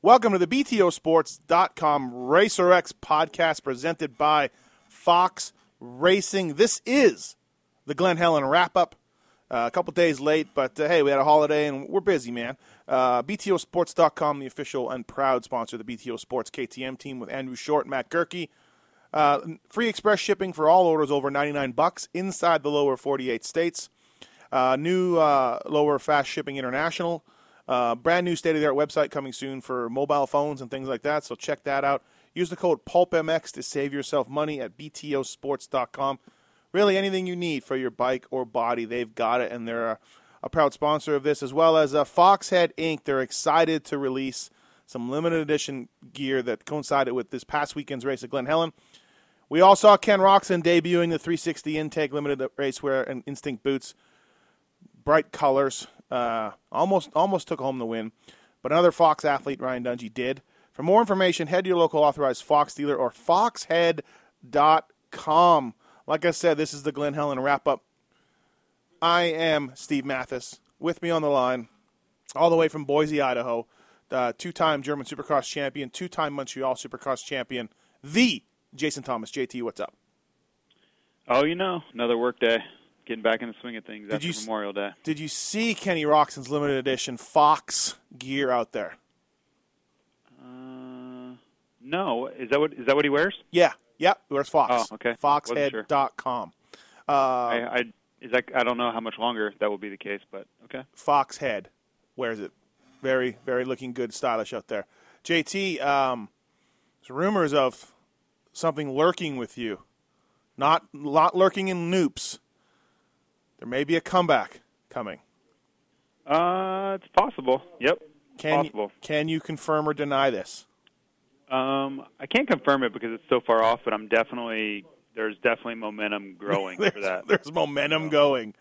Welcome to the BTOsports.com RacerX podcast presented by Fox Racing. This is the Glen Helen wrap up. Uh, a couple days late, but uh, hey, we had a holiday and we're busy, man. Uh, BTOsports.com, the official and proud sponsor of the BTO Sports KTM team with Andrew Short, Matt Goerke. Uh, free express shipping for all orders over 99 bucks inside the lower 48 states. Uh, new uh, lower fast shipping international. Uh, brand new state of the art website coming soon for mobile phones and things like that. So check that out. Use the code PulpMX to save yourself money at BTOsports.com. Really, anything you need for your bike or body, they've got it, and they're a, a proud sponsor of this, as well as uh, Foxhead Inc. They're excited to release some limited edition gear that coincided with this past weekend's race at Glen Helen. We all saw Ken Roczen debuting the 360 Intake limited racewear and Instinct boots. Bright colors, uh, almost almost took home the win, but another Fox athlete, Ryan Dungey, did. For more information, head to your local authorized Fox dealer or foxhead.com. Like I said, this is the Glen Helen wrap up. I am Steve Matthes. With me on the line, all the way from Boise, Idaho, uh, two time German Supercross champion, two time Montreal Supercross champion, the Jason Thomas. JT, what's up? Oh, you know, another work day. Getting back in the swing of things Did after you Memorial Day. Did you see Kenny Roczen's limited edition Fox gear out there? Uh, no, is that what is that what he wears? Yeah, yeah. Where's Fox? Oh, okay. Wasn't sure. Foxhead.com. Uh, I, I is that I don't know how much longer that will be the case, but okay. Foxhead. Where's it? Very, very looking good, stylish out there. JT, um, there's rumors of something lurking with you. Not, not lurking in noops. There may be a comeback coming. Uh, it's possible. Yep, Can possible. you, can you confirm or deny this? Um, I can't confirm it because it's so far off, but I'm definitely there's definitely momentum growing for that. there's momentum going.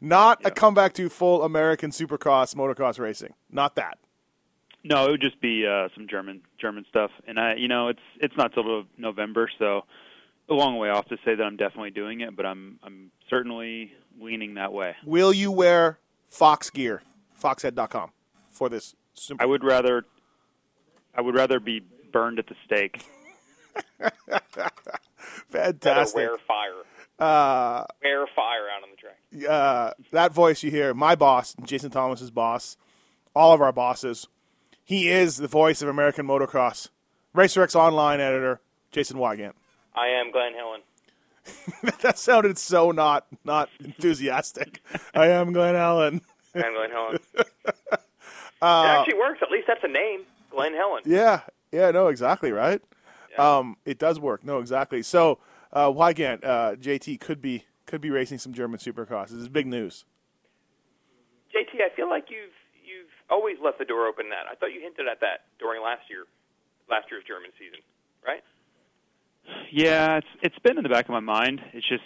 Not a comeback to full American Supercross motocross racing. Not that. No, it would just be uh, some German German stuff, and I, you know, it's it's not till November, so a long way off to say that I'm definitely doing it, but I'm I'm certainly leaning that way. Will you wear Fox gear? Foxhead.com for this. Super- I would rather I would rather be burned at the stake. Fantastic. wear fire. Uh, Wear fire out on the track. uh, that voice you hear, my boss, Jason Thomas's boss, all of our bosses. He is the voice of American motocross. RacerX online editor, Jason Weigandt. I am Glenn Helen. that sounded so not not enthusiastic. I am Glenn Allen. I am Glenn Helen. it Uh, actually works. At least that's a name, Glenn Helen. Yeah, yeah, no, exactly, right? Um, it does work. No, exactly. So, uh, Weigandt, uh, JT could be could be racing some German supercross. This is big news. JT, I feel like you've you've always left the door open. That I thought you hinted at that during last year, last year's German season, right? Yeah, it's it's been in the back of my mind. It's just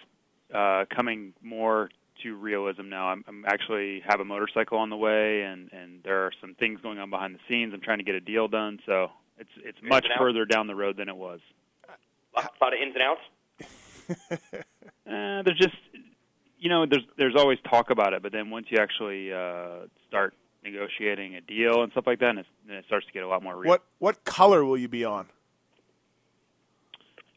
uh, coming more to realism now. I'm, I'm actually have a motorcycle on the way, and and there are some things going on behind the scenes. I'm trying to get a deal done, so it's it's much further down the road than it was. A lot of ins and outs. Uh, there's just you know there's there's always talk about it, but then once you actually uh, start negotiating a deal and stuff like that, and it's, then it starts to get a lot more real. What what color will you be on?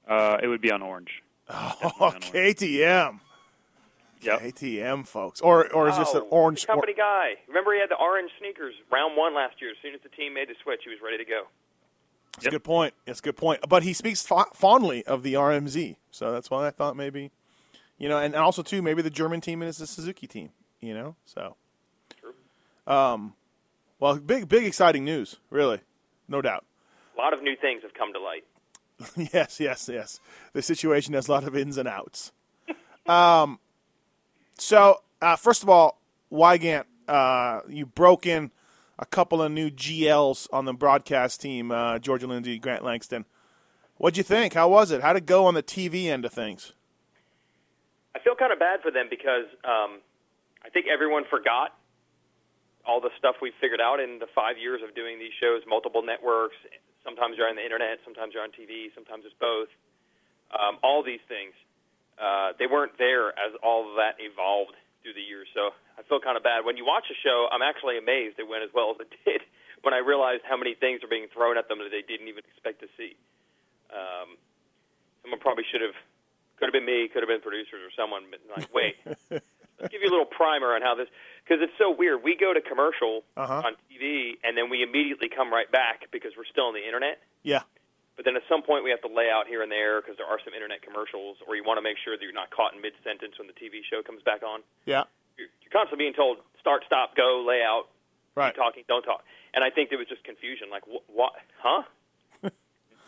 Uh, it would be on orange. Oh, on. KTM. Yep. KTM, folks, or or is this an Oh, orange? the company guy. Remember, he had the orange sneakers round one last year. As soon as the team made the switch, he was ready to go. That's a good point. That's a good point. But he speaks fa- fondly of the RMZ, so that's why I thought maybe, you know, and also too maybe the German team is the Suzuki team, you know. So, True. um, well, big big exciting news, really, no doubt. A lot of new things have come to light. yes, yes, yes. The situation has a lot of ins and outs. um, so uh, first of all, Weigandt, uh, you broke in a couple of new GLs on the broadcast team, uh, Georgia Lindsay, Grant Langston. What'd you think? How was it? How'd it go on the TV end of things? I feel kind of bad for them because um, I think everyone forgot all the stuff we figured out in the five years of doing these shows, multiple networks. Sometimes you're on the internet, sometimes you're on TV, sometimes it's both. Um, all these things, uh, they weren't there as all of that evolved through the years. So I feel kind of bad. When you watch a show, I'm actually amazed it went as well as it did when I realized how many things are being thrown at them that they didn't even expect to see. Um, someone probably should have, could have been me, could have been producers or someone, but like, wait, let's give you a little primer on how this, because it's so weird. We go to commercial Uh-huh. on TV, and then we immediately come right back because we're still on the internet. Yeah, But then at some point we have to lay out here and there because there are some internet commercials, or you want to make sure that you're not caught in mid sentence when the TV show comes back on. yeah, You're, you're constantly being told start, stop, go, lay out, right. keep talking, don't talk. And I think there was just confusion, like wh- what, huh?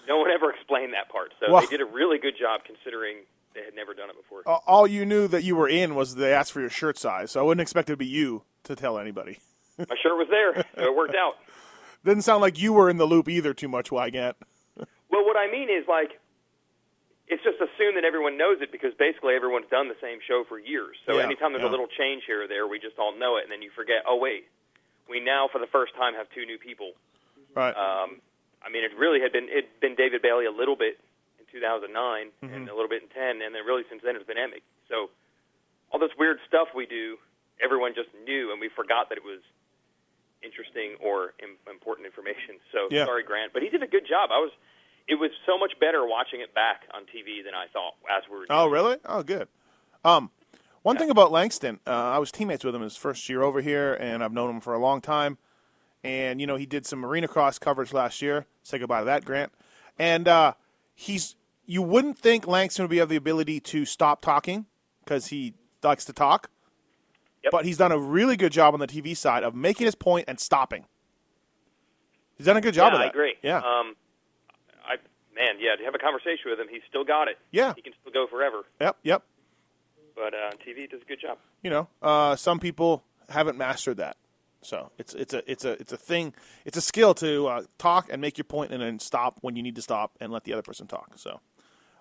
no one ever explained that part, so Well- they did a really good job considering they had never done it before. All you knew that you were in was they asked for your shirt size, so I wouldn't expect it to be you to tell anybody. My shirt was there, so it worked out. Didn't sound like you were in the loop either too much, Weigandt. Well, what I mean is like it's just assumed that everyone knows it because basically everyone's done the same show for years. So Yeah, anytime there's yeah. a little change here or there, we just all know it, and then you forget. Oh wait, we now for the first time have two new people. Right. Um, I mean, it really had been it'd been David Bailey a little bit 2009 Mm-hmm. and a little bit in 10, and then really since then it's been Emig. So all this weird stuff we do, everyone just knew, and we forgot that it was interesting or Im- important information. So Yeah. sorry, Grant, but he did a good job. I was. It was so much better watching it back on TV than I thought as we were. Oh, it. really? Oh, good. Um, one thing about Langston, uh, I was teammates with him his first year over here, and I've known him for a long time. And you know, he did some arena cross coverage last year. Say goodbye to that, Grant. And uh, he's you wouldn't think Langston would be have the ability to stop talking because he likes to talk. Yep. But he's done a really good job on the TV side of making his point and stopping. He's done a good job yeah, of that. I agree. Yeah. Um, I man, yeah, to have a conversation with him, he's still got it. Yeah. He can still go forever. yep. Yep. But uh, TV, does a good job. you know, uh, some people haven't mastered that. So it's it's a it's a it's a thing. It's a skill to uh, talk and make your point and then stop when you need to stop and let the other person talk. So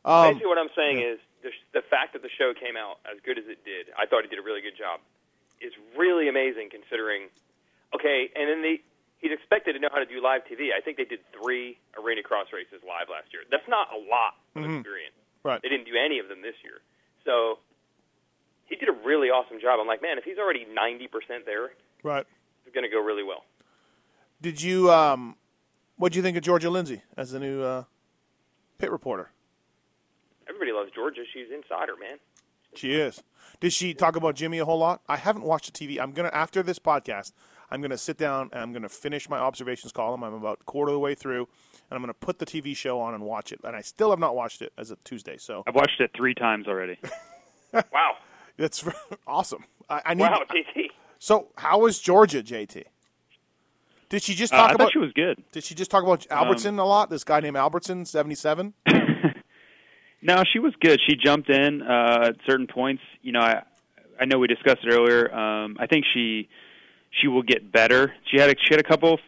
um, Basically, what I'm saying is the, the fact that the show came out as good as it did, I thought he did a really good job. Is really amazing considering. Okay, and then the he's expected to know how to do live TV. I think they did three arena cross races live last year. That's not a lot of experience. right, They didn't do any of them this year, so he did a really awesome job. I'm like, man, if he's already 90% there, right. it's going to go really well. Did you um, what do you think of Georgia Lindsay as the new uh, pit reporter? Everybody loves Georgia. She's insider, man. She is. Did she talk about Jimmy a whole lot? I haven't watched the TV. I'm gonna after this podcast. I'm gonna sit down and I'm gonna finish my observations column. I'm about a quarter of the way through, and I'm gonna put the TV show on and watch it. And I still have not watched it as of Tuesday. So I've watched it three times already. Wow. that's awesome. I, I need. Wow, JT. So how was Georgia, JT? Did she just Uh, talk I about? thought she was good. did she just talk about Albertson a lot? This guy named Albertson, 77. No, she was good. She jumped in uh, at certain points. You know, I I know we discussed it earlier. Um, I think she she will get better. She had a, she had a couple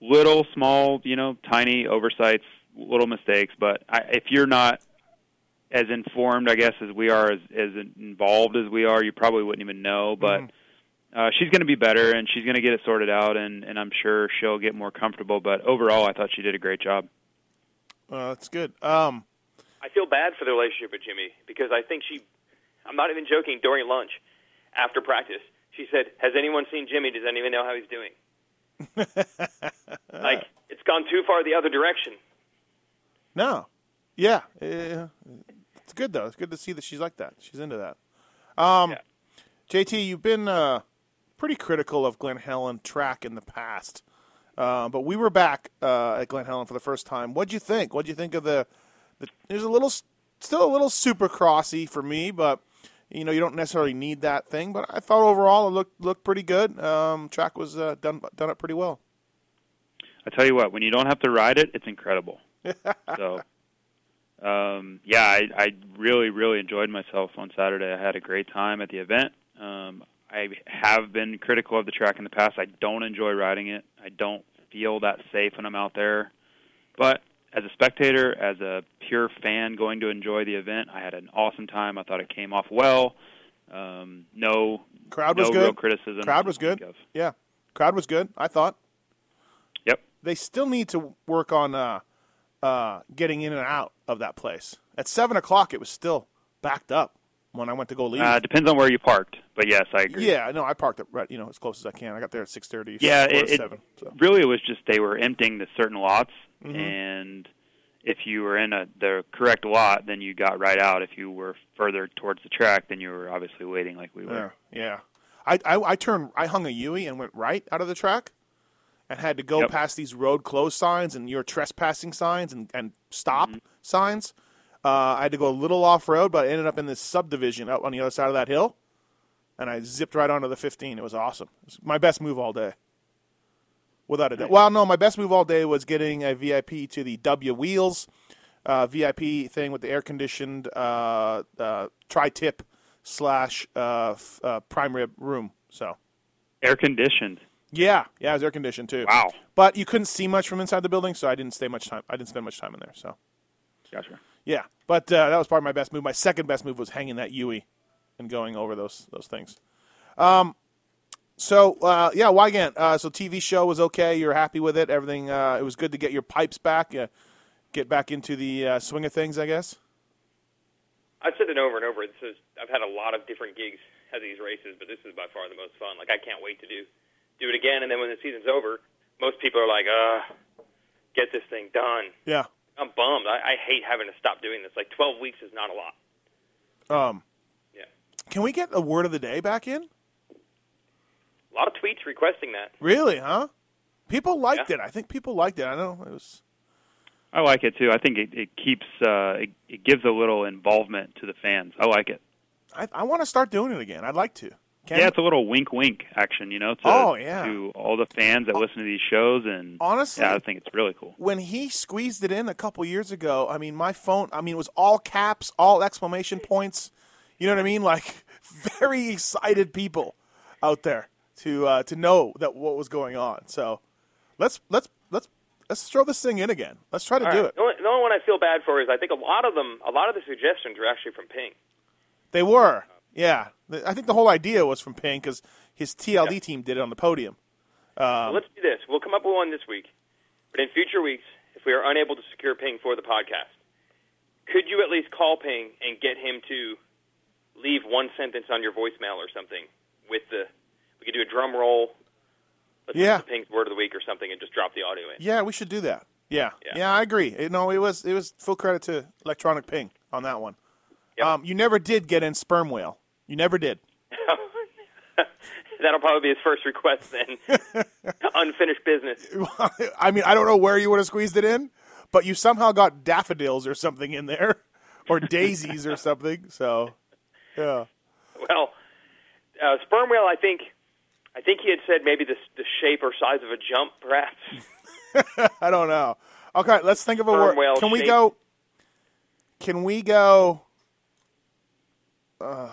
little, small, you know, tiny oversights, little mistakes. But I, if you're not as informed, I guess, as we are, as as involved as we are, you probably wouldn't even know. But uh, she's going to be better, and she's going to get it sorted out, and and I'm sure she'll get more comfortable. But overall, I thought she did a great job. Uh, that's good. Um, I feel bad for the relationship with Jimmy because I think she, I'm not even joking, during lunch, after practice, she said, Has anyone seen Jimmy? Does anyone know how he's doing? like, it's gone too far the other direction. no, yeah, it's good though. It's good to see that she's like that. She's into that. Um, Yeah. JT, you've been uh, pretty critical of Glen Helen track in the past. Uh, but we were back uh, at Glen Helen for the first time. What'd you think? What'd you think of the? The there's a little, still a little super crossy for me, but you know you don't necessarily need that thing. But I thought overall it looked looked pretty good. Um, track was uh, done done it pretty well. I tell you what, when you don't have to ride it, it's incredible. so, um, yeah, I, I really, really enjoyed myself on Saturday. I had a great time at the event. Um, I have been critical of the track in the past. I don't enjoy riding it. I don't feel that safe when I'm out there. But as a spectator, as a pure fan going to enjoy the event, I had an awesome time. I thought it came off well. Um, no, Crowd no was real good. criticism. Crowd was good. Yeah, crowd was good. I thought Yep. they still need to work on uh, uh, getting in and out of that place. At seven o'clock, it was still backed up when I went to go leave. Uh, depends on where you parked, but yes, I agree. yeah, no, I parked it right, you know, as close as I can. I got there at six thirty. Yeah, it, it seven. So. really it was just they were emptying the certain lots, Mm-hmm. and if you were in a the correct lot, then you got right out. If you were further towards the track, then you were obviously waiting like we Yeah, were. yeah. I, I I turned. I hung a Yui and went right out of the track, and had to go Yep. past these road closed signs and your trespassing signs and and stop Mm-hmm. signs. Uh, I had to go a little off road, but I ended up in this subdivision out on the other side of that hill, and I zipped right onto the 15. It was awesome. It was my best move all day, without a doubt. Well, no, my best move all day was getting a VIP to the W Wheels uh, VIP thing with the air conditioned uh, uh, tri tip slash uh, f- uh, prime rib room. So Air conditioned. yeah, yeah, it was air conditioned too. Wow. But you couldn't see much from inside the building, so I didn't stay much time. I didn't spend much time in there. So Gotcha. yeah, but uh, that was probably my best move. My second best move was hanging that Yui and going over those those things. Um, so uh, yeah, Weigandt. Uh, so TV show was okay. You're happy with it. Everything. Uh, it was good to get your pipes back. Uh, get back into the uh, swing of things, I guess. I've said it over and over. This is I've had a lot of different gigs at these races, but this is by far the most fun. Like I can't wait to do do it again. And then when the season's over, most people are like, "Uh, get this thing done." Yeah. I'm bummed. I, I hate having to stop doing this. Like 12 weeks is not a lot. Um, Yeah, can we get a word of the day back in? A lot of tweets requesting that. Really, huh? People liked Yeah. it. I think people liked it. I know it was. I like it too. I think it, it keeps uh, it, it gives a little involvement to the fans. I like it. I, I want to start doing it again. I'd like to. Can yeah, it's a little wink wink action, you know, to Oh, yeah. to all the fans that listen to these shows and Honestly- yeah, I think it's really cool. when he squeezed it in a couple years ago, I mean, my phone, I mean, it was all caps, all exclamation points. You know what I mean? Like very excited people out there to uh, to know that what was going on. So let's let's let's let's throw this thing in again. Let's try to All do right. it. The only, the only one I feel bad for is I think a lot of them, a lot of the suggestions are actually from Ping. They were, yeah. I think the whole idea was from Ping because his TLD team did it on the podium. Um, So let's do this. We'll come up with one this week. But in future weeks, if we are unable to secure Ping for the podcast, could you at least call Ping and get him to leave one sentence on your voicemail or something with the we could do a drum roll. Let's Yeah. do Ping's word of the week or something and just drop the audio in. Yeah, we should do that. Yeah, yeah, Yeah. I agree. It, no, it was it was full credit to Electronic Ping on that one. Yep. Um, you never did get in Sperm Whale. You never did. That'll probably be his first request then. Unfinished business. I mean, I don't know where you would have squeezed it in, but you somehow got daffodils or something in there, or daisies or something. So, yeah. Well, uh, sperm whale. I think. I think he had said maybe the the shape or size of a jump, perhaps. I don't know. Okay, let's think of a word. Can we shape. go? Can we go? Uh,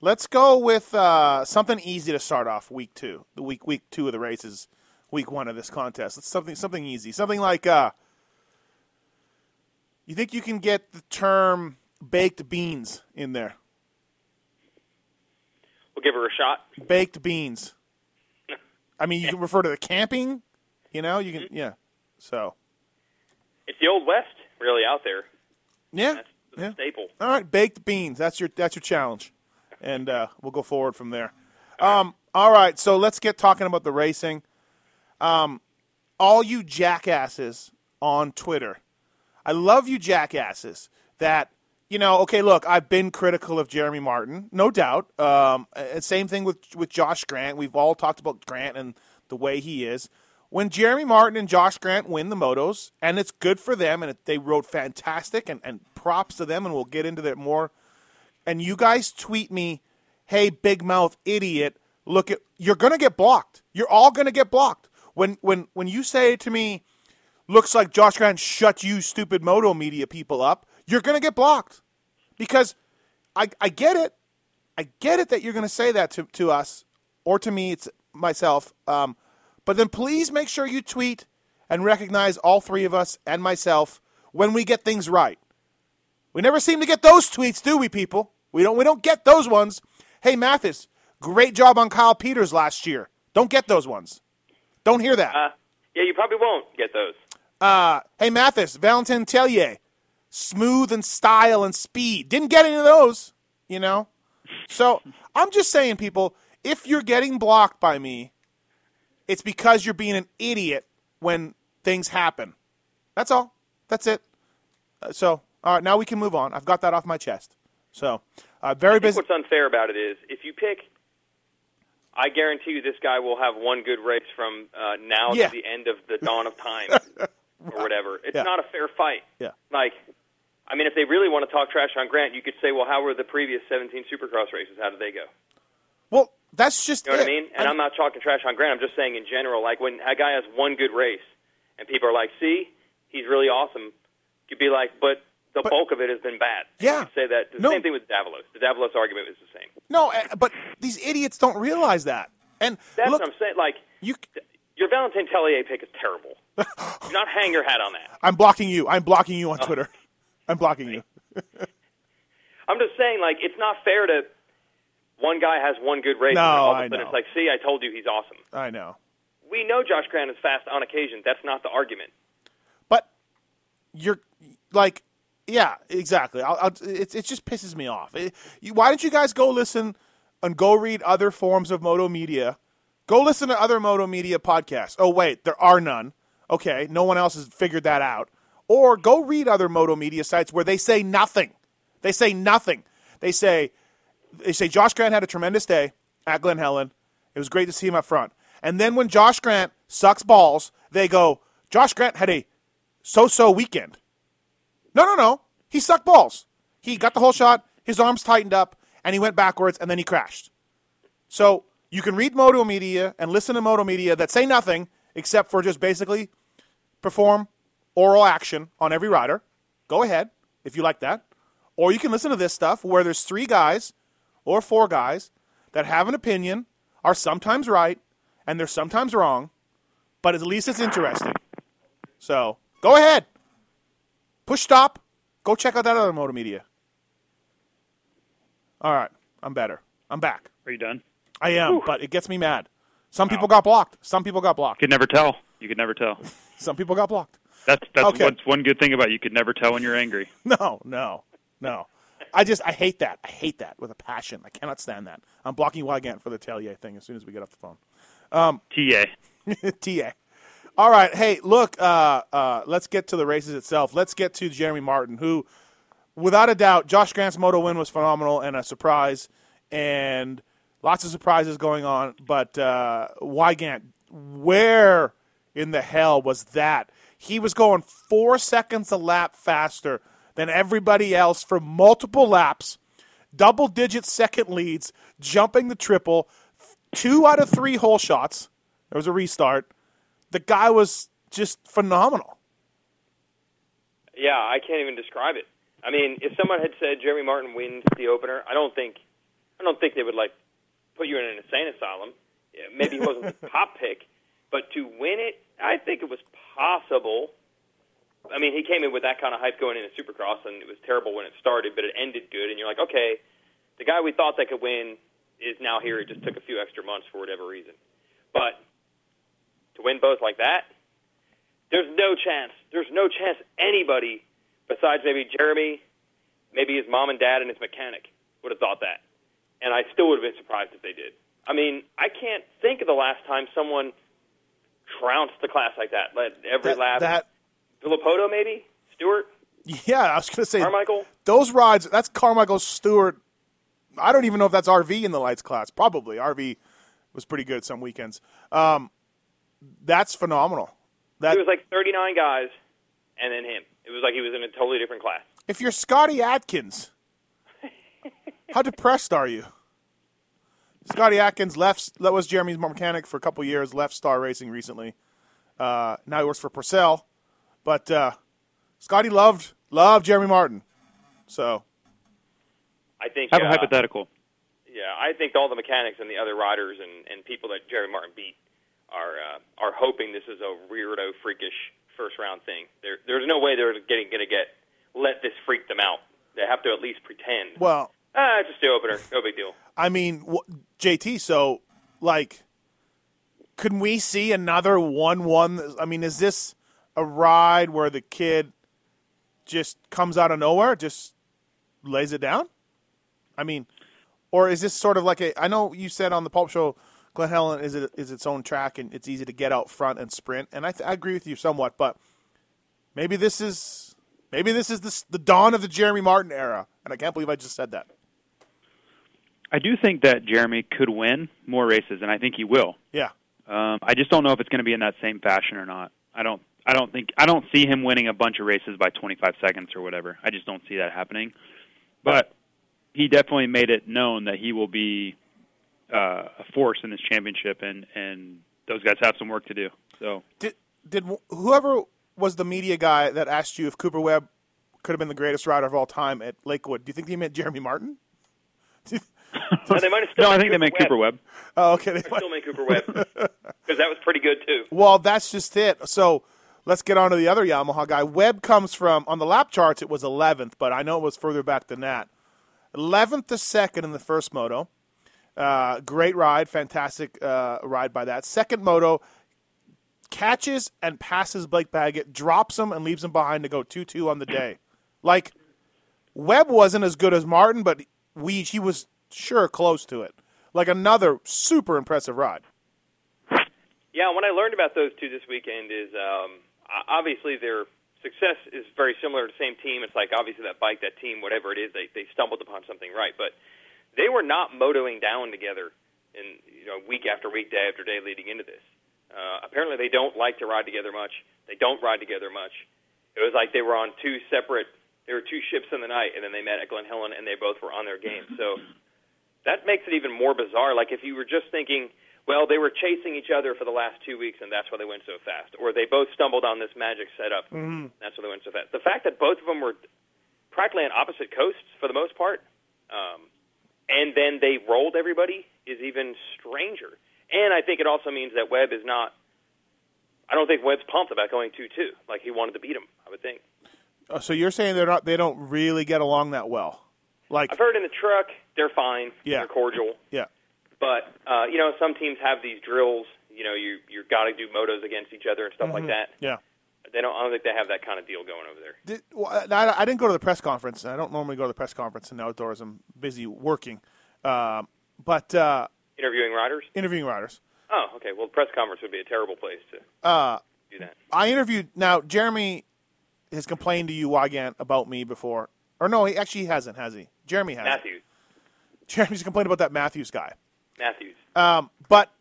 let's go with uh, something easy to start off week two. The week week two of the races, week one of this contest. It's something something easy. Something like uh, you think you can get the term baked beans in there? Give her a shot. Baked beans. I mean, you can refer to the camping. You know, you can yeah. So It's the old west, really out there. yeah, That's the yeah. staple. All right, baked beans. That's your that's your challenge, and uh, we'll go forward from there. Um, all right, so let's get talking about the racing. Um, all you jackasses on Twitter, I love you jackasses that you know, okay, look, I've been critical of Jeremy Martin, no doubt. Um, same thing with with Josh Grant. We've all talked about Grant and the way he is. When Jeremy Martin and Josh Grant win the motos, and it's good for them, and it, they rode fantastic, and, and props to them, and we'll get into that more. And you guys tweet me, "Hey, big mouth idiot, look at you're gonna get blocked. You're all gonna get blocked." When when when you say to me, "Looks like Josh Grant shut you stupid moto media people up," you're gonna get blocked because I, I get it. I get it that you're going to say that to, to us or to me, it's myself. Um, but then please make sure you tweet and recognize all three of us and myself when we get things right. We never seem to get those tweets, do we, people? We don't. We don't get those ones. Hey, Matthes, great job on Kyle Peters last year. Don't get those ones. Don't hear that. Uh, yeah, you probably won't get those. Uh, hey, Matthes, Valentin Teillet, smooth and style and speed. Didn't get any of those, you know? So I'm just saying, people, if you're getting blocked by me, it's because you're being an idiot when things happen. That's all. That's it. Uh, so, all right, now we can move on. I've got that off my chest. So, uh, very I think busy. what's unfair about it is if you pick, I guarantee you this guy will have one good race from uh, now Yeah. to the end of the dawn of time or whatever. It's Yeah. not a fair fight. Yeah. Like, I mean, if they really want to talk trash on Grant, you could say, well, how were the previous 17 Supercross races? How did they go? Well, that's just You know what. I mean? And I'm, not talking trash on Grant. I'm just saying in general, like when a guy has one good race and people are like, see, he's really awesome, you'd be like, but the But- bulk of it has been bad. Yeah. Say that. The No. same thing with Davalos. The Davalos argument is the same. No, uh, but these idiots don't realize that. And That's look, what I'm saying. Like, you, your Valentin Teillet pick is terrible. Do not hang your hat on that. I'm blocking you. I'm blocking you on Oh. Twitter. I'm blocking you. I'm just saying, like, it's not fair to one guy has one good race No, and all of a I sudden know. it's like, see, I told you he's awesome. I know. We know Josh Grant is fast on occasion. That's not the argument. But you're like, yeah, exactly. I'll, I'll, it, it just pisses me off. It- you, why don't you guys go listen and go read other forms of Moto Media? Go listen to other Moto Media podcasts. Oh, wait, there are none. Okay, no one else has figured that out. Or go read other Moto Media sites where they say nothing. They say nothing. They say, they say Josh Grant had a tremendous day at Glen Helen. It was great to see him up front. And then when Josh Grant sucks balls, they go, Josh Grant had a so-so weekend. No, no, no. He sucked balls. He got the whole shot, his arms tightened up, and he went backwards, and then he crashed. So you can read Moto Media and listen to Moto Media that say nothing except for just basically perform oral action on every rider. Go ahead if you like that. Or you can listen to this stuff where there's three guys or four guys that have an opinion, are sometimes right, and they're sometimes wrong, but at least it's interesting. So go ahead. Push stop. Go check out that other motor Media. All right. I'm better. I'm back. Are you done? I am, but it gets me mad. Some people got blocked. Some people got blocked. You could never tell. You could never tell. Some people got blocked. That's that's Okay. what's one good thing about you. You could never tell when you're angry. No, no, no. I just I hate that. I hate that with a passion. I cannot stand that. I'm blocking Weigandt for the Teillet thing as soon as we get off the phone. TA. TA. All right. Hey, look. Uh, uh, let's get to the races itself. Let's get to Jeremy Martin, who, without a doubt, Josh Grant's moto win was phenomenal and a surprise, and lots of surprises going on. But uh, Wygant, where in the hell was that? He was going four seconds a lap faster than everybody else for multiple laps, double digit second leads, jumping the triple, two out of three hole shots. There was a restart. The guy was just phenomenal. Yeah, I can't even describe it. I mean, if someone had said Jeremy Martin wins the opener, I don't think, I don't think they would like put you in an insane asylum. Maybe he wasn't the top pick, but to win it, I think it was possible. I mean, he came in with that kind of hype going into Supercross, and it was terrible when it started, but it ended good, and you're like, okay, the guy we thought that could win is now here. It just took a few extra months for whatever reason, but to win both like that, there's no chance. There's no chance anybody besides maybe Jeremy, maybe his mom and dad and his mechanic would have thought that. And I still would have been surprised if they did. I mean, I can't think of the last time someone trounced the class like that. Let every That, lap. that Villopoto, maybe? Stewart? Yeah, I was going to say Carmichael. those rides. That's Carmichael Stewart. I don't even know if that's RV in the lights class. Probably RV was pretty good some weekends. Um, that's phenomenal. That It was like 39 guys, and then him. It was like he was in a totally different class. if you're Scotty Atkins, how depressed are you? Scotty Atkins left. That was Jeremy's mechanic for a couple years. Left Star Racing recently. Uh, now he works for Pourcel. But uh, Scotty loved loved Jeremy Martin. So I think. I have a uh, hypothetical. Yeah, I think all the mechanics and the other riders and, and people that Jeremy Martin beat are uh, are hoping this is a weirdo, freakish first round thing. There, there's no way they're getting going to get let this freak them out. They have to at least pretend. well, Ah, it's just the opener, no big deal. I mean, wh- JT. So, like, can we see another one-one? I mean, is this a ride where the kid just comes out of nowhere, just lays it down? I mean, or is this sort of like a? I know you said on the Pulp Show, Glen Helen is it is its own track and it's easy to get out front and sprint, and I, th- I agree with you somewhat, but maybe this is maybe this is the, the dawn of the Jeremy Martin era, and I can't believe I just said that. I do think that Jeremy could win more races, and I think he will. Yeah. Um, I just don't know if it's going to be in that same fashion or not. I don't. I don't think. I don't see him winning a bunch of races by 25 seconds or whatever. I just don't see that happening. But he definitely made it known that he will be uh, a force in this championship, and and those guys have some work to do. So Did did whoever was the media guy that asked you if Cooper Webb could have been the greatest rider of all time at Lakewood? Do you think he meant Jeremy Martin? No, they might have still no, I made think they meant Cooper Webb. Oh, okay. They They still made Cooper Webb because that was pretty good too. Well, that's just it. So let's get on to the other Yamaha guy. Webb comes from on the lap charts. It was 11th, but I know it was further back than that. 11th to second in the first moto. Uh, great ride, fantastic uh, ride by that. Second moto catches and passes Blake Baggett, drops him and leaves him behind to go 2-2 on the day. Like Webb wasn't as good as Martin, but we he was sure close to it. Like another super impressive ride. Yeah, what I learned about those two this weekend is um, obviously their success is very similar to the same team. It's like obviously that bike, that team, whatever it is, they they stumbled upon something right, but they were not motoing down together in you know week after week, day after day leading into this. Uh, apparently, they don't like to ride together much. They don't ride together much. It was like they were on two separate. There were two ships in the night, and then they met at Glen Helen, and they both were on their game. So that makes it even more bizarre. Like if you were just thinking, well, they were chasing each other for the last two weeks, and that's why they went so fast, or they both stumbled on this magic setup, mm-hmm. that's why they went so fast. The fact that both of them were practically on opposite coasts for the most part, um, and then they rolled everybody is even stranger. And I think it also means that Webb is not. I don't think Webb's pumped about going two-two. Like he wanted to beat him. I would think. Oh, So you're saying they're not they don't really get along that well? Like I've heard in the truck they're fine. Yeah. They're cordial. yeah. But uh, you know, some teams have these drills. You know, you you got to do motos against each other and stuff like that. Yeah. They don't. I don't think they have that kind of deal going over there. Did, well, I, I didn't go to the press conference. I don't normally go to the press conference in the outdoors. I'm busy working. Um, but uh, Interviewing riders. interviewing riders. Oh, okay. Well, the press conference would be a terrible place to Uh, do that. I interviewed now. Jeremy has complained to you, Weigandt, about me before, or no, he actually hasn't, has he? Jeremy has. Matthews. Jeremy's complained about that Matthews guy. Matthews. Um, but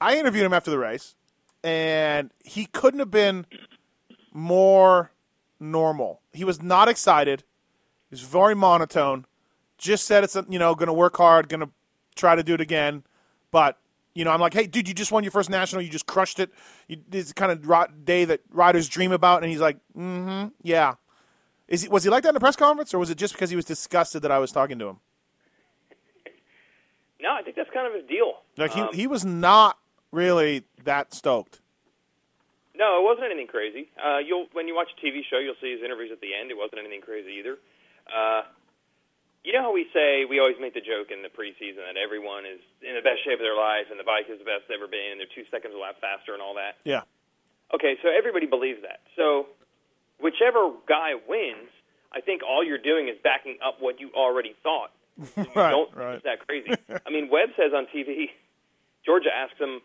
I interviewed him after the race, and he couldn't have been more normal. He was not excited. He was very monotone. Just said it's you know going to work hard, going to try to do it again. But you know, I'm like, hey, dude, you just won your first national. You just crushed it. You, this is the kind of day that riders dream about. And he's like, mm-hmm, yeah. Is he, was he like that in the press conference, or was it just because he was disgusted that I was talking to him? No, I think that's kind of his deal. Like he Um, he was not really that stoked. No, it wasn't anything crazy. Uh, you'll when you watch a TV show, you'll see his interviews at the end. It wasn't anything crazy either. Uh, you know how we say we always make the joke in the preseason that everyone is in the best shape of their life and the bike is the best it's ever been and they're two seconds a lap faster and all that. Yeah. Okay, so everybody believes that. So whichever guy wins, I think all you're doing is backing up what you already thought. You Right, don't think right. it's that crazy. I mean, Webb says on TV, Georgia asked him,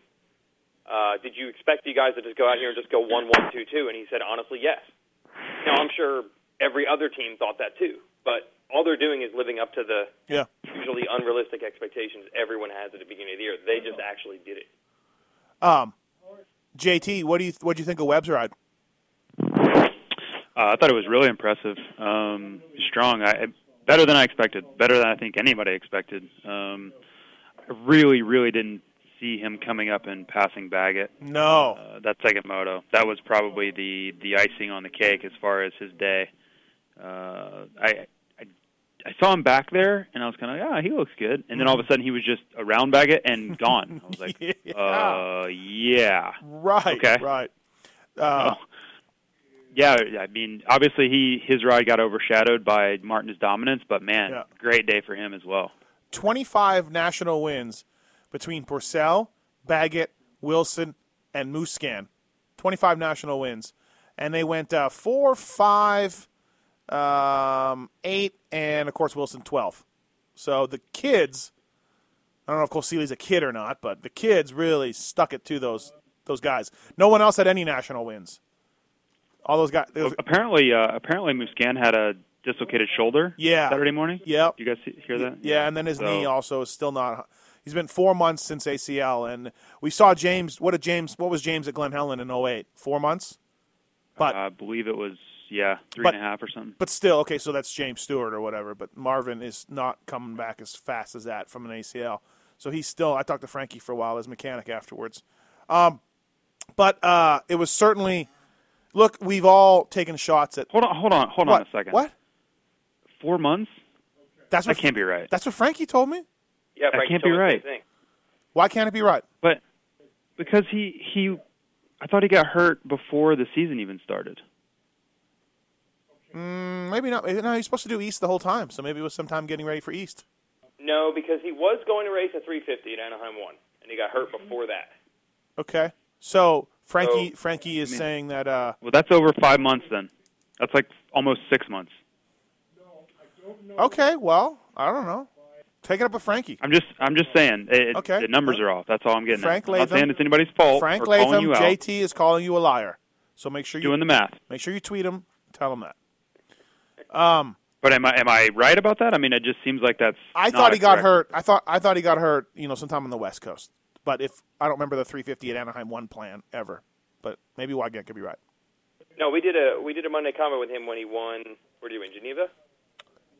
uh, "Did you expect you guys to just go out here and just go one one two two?" And he said, "Honestly, yes." Now I'm sure every other team thought that too. But all they're doing is living up to the Yeah. usually unrealistic expectations everyone has at the beginning of the year. They just actually did it. Um, JT, what do you what do you think of Webb's ride? Uh, I thought it was really impressive. Um, strong. I, better than I expected. Better than I think anybody expected. Um, I really, really didn't see him coming up and passing Baggett. No. Uh, that second moto. That was probably the the icing on the cake as far as his day. Uh, I, I I saw him back there, and I was kind of like, ah, he looks good. And then all of a sudden, he was just around Baggett and gone. I was like, Yeah. uh, yeah. Right. Okay. Right. Uh, Oh. Yeah, I mean, obviously he his ride got overshadowed by Martin's dominance, but man, Yeah. great day for him as well. 25 national wins between Pourcel, Baggett, Wilson, and Musquin. 25 national wins. And they went uh, 4, 5, um, 8, and of course Wilson 12. So the kids, I don't know if Cole Seeley's a kid or not, but the kids really stuck it to those those guys. No one else had any national wins. All those guys. those- Apparently, uh, apparently Musquin had a dislocated shoulder. Yeah. Saturday morning. Yeah. You guys hear that? Yeah, and then his So- knee also is still not. He's been four months since ACL, and we saw James. What did James? What was James at Glen Helen in 08? Four months. But I believe it was yeah three But- and a half or something. but still, okay. So that's James Stewart or whatever. But Marvin is not coming back as fast as that from an ACL. So he's still. I talked to Frankie for a while, as mechanic afterwards. Um, but uh, it was certainly. Look, we've all taken shots at. Hold on, hold on, hold what? on a second. What? Four months? That's That what. can't be right. That's what Frankie told me. Yeah, That can't told be me the same right. Why can't it be right? But because he he, I thought he got hurt before the season even started. Mm, maybe not. No, he's supposed to do East the whole time. So maybe it was sometime getting ready for East. No, because he was going to race a 350 at Anaheim 1, and he got hurt before that. Okay. So Frankie So- Frankie is I mean- saying that uh, Well, that's over five months then. That's like almost six months. No, I don't know. Okay, well, I don't know. Take it up with Frankie. I'm just I'm just saying it, Okay. the numbers are off. That's all I'm getting. Frank at. I'm not saying it's anybody's fault Frank Latham. JT is calling you a liar. So make sure you Doing the math. make sure you tweet him. Tell him that. Um. But am I am I right about that? I mean, it just seems like that's. I thought he got correct. hurt. I thought I thought he got hurt. You know, sometime on the West Coast. But if I don't remember the 350 at Anaheim one plan ever. But maybe Weigandt could be right. No, we did a we did a Monday comment with him when he won. Where did he win? Geneva.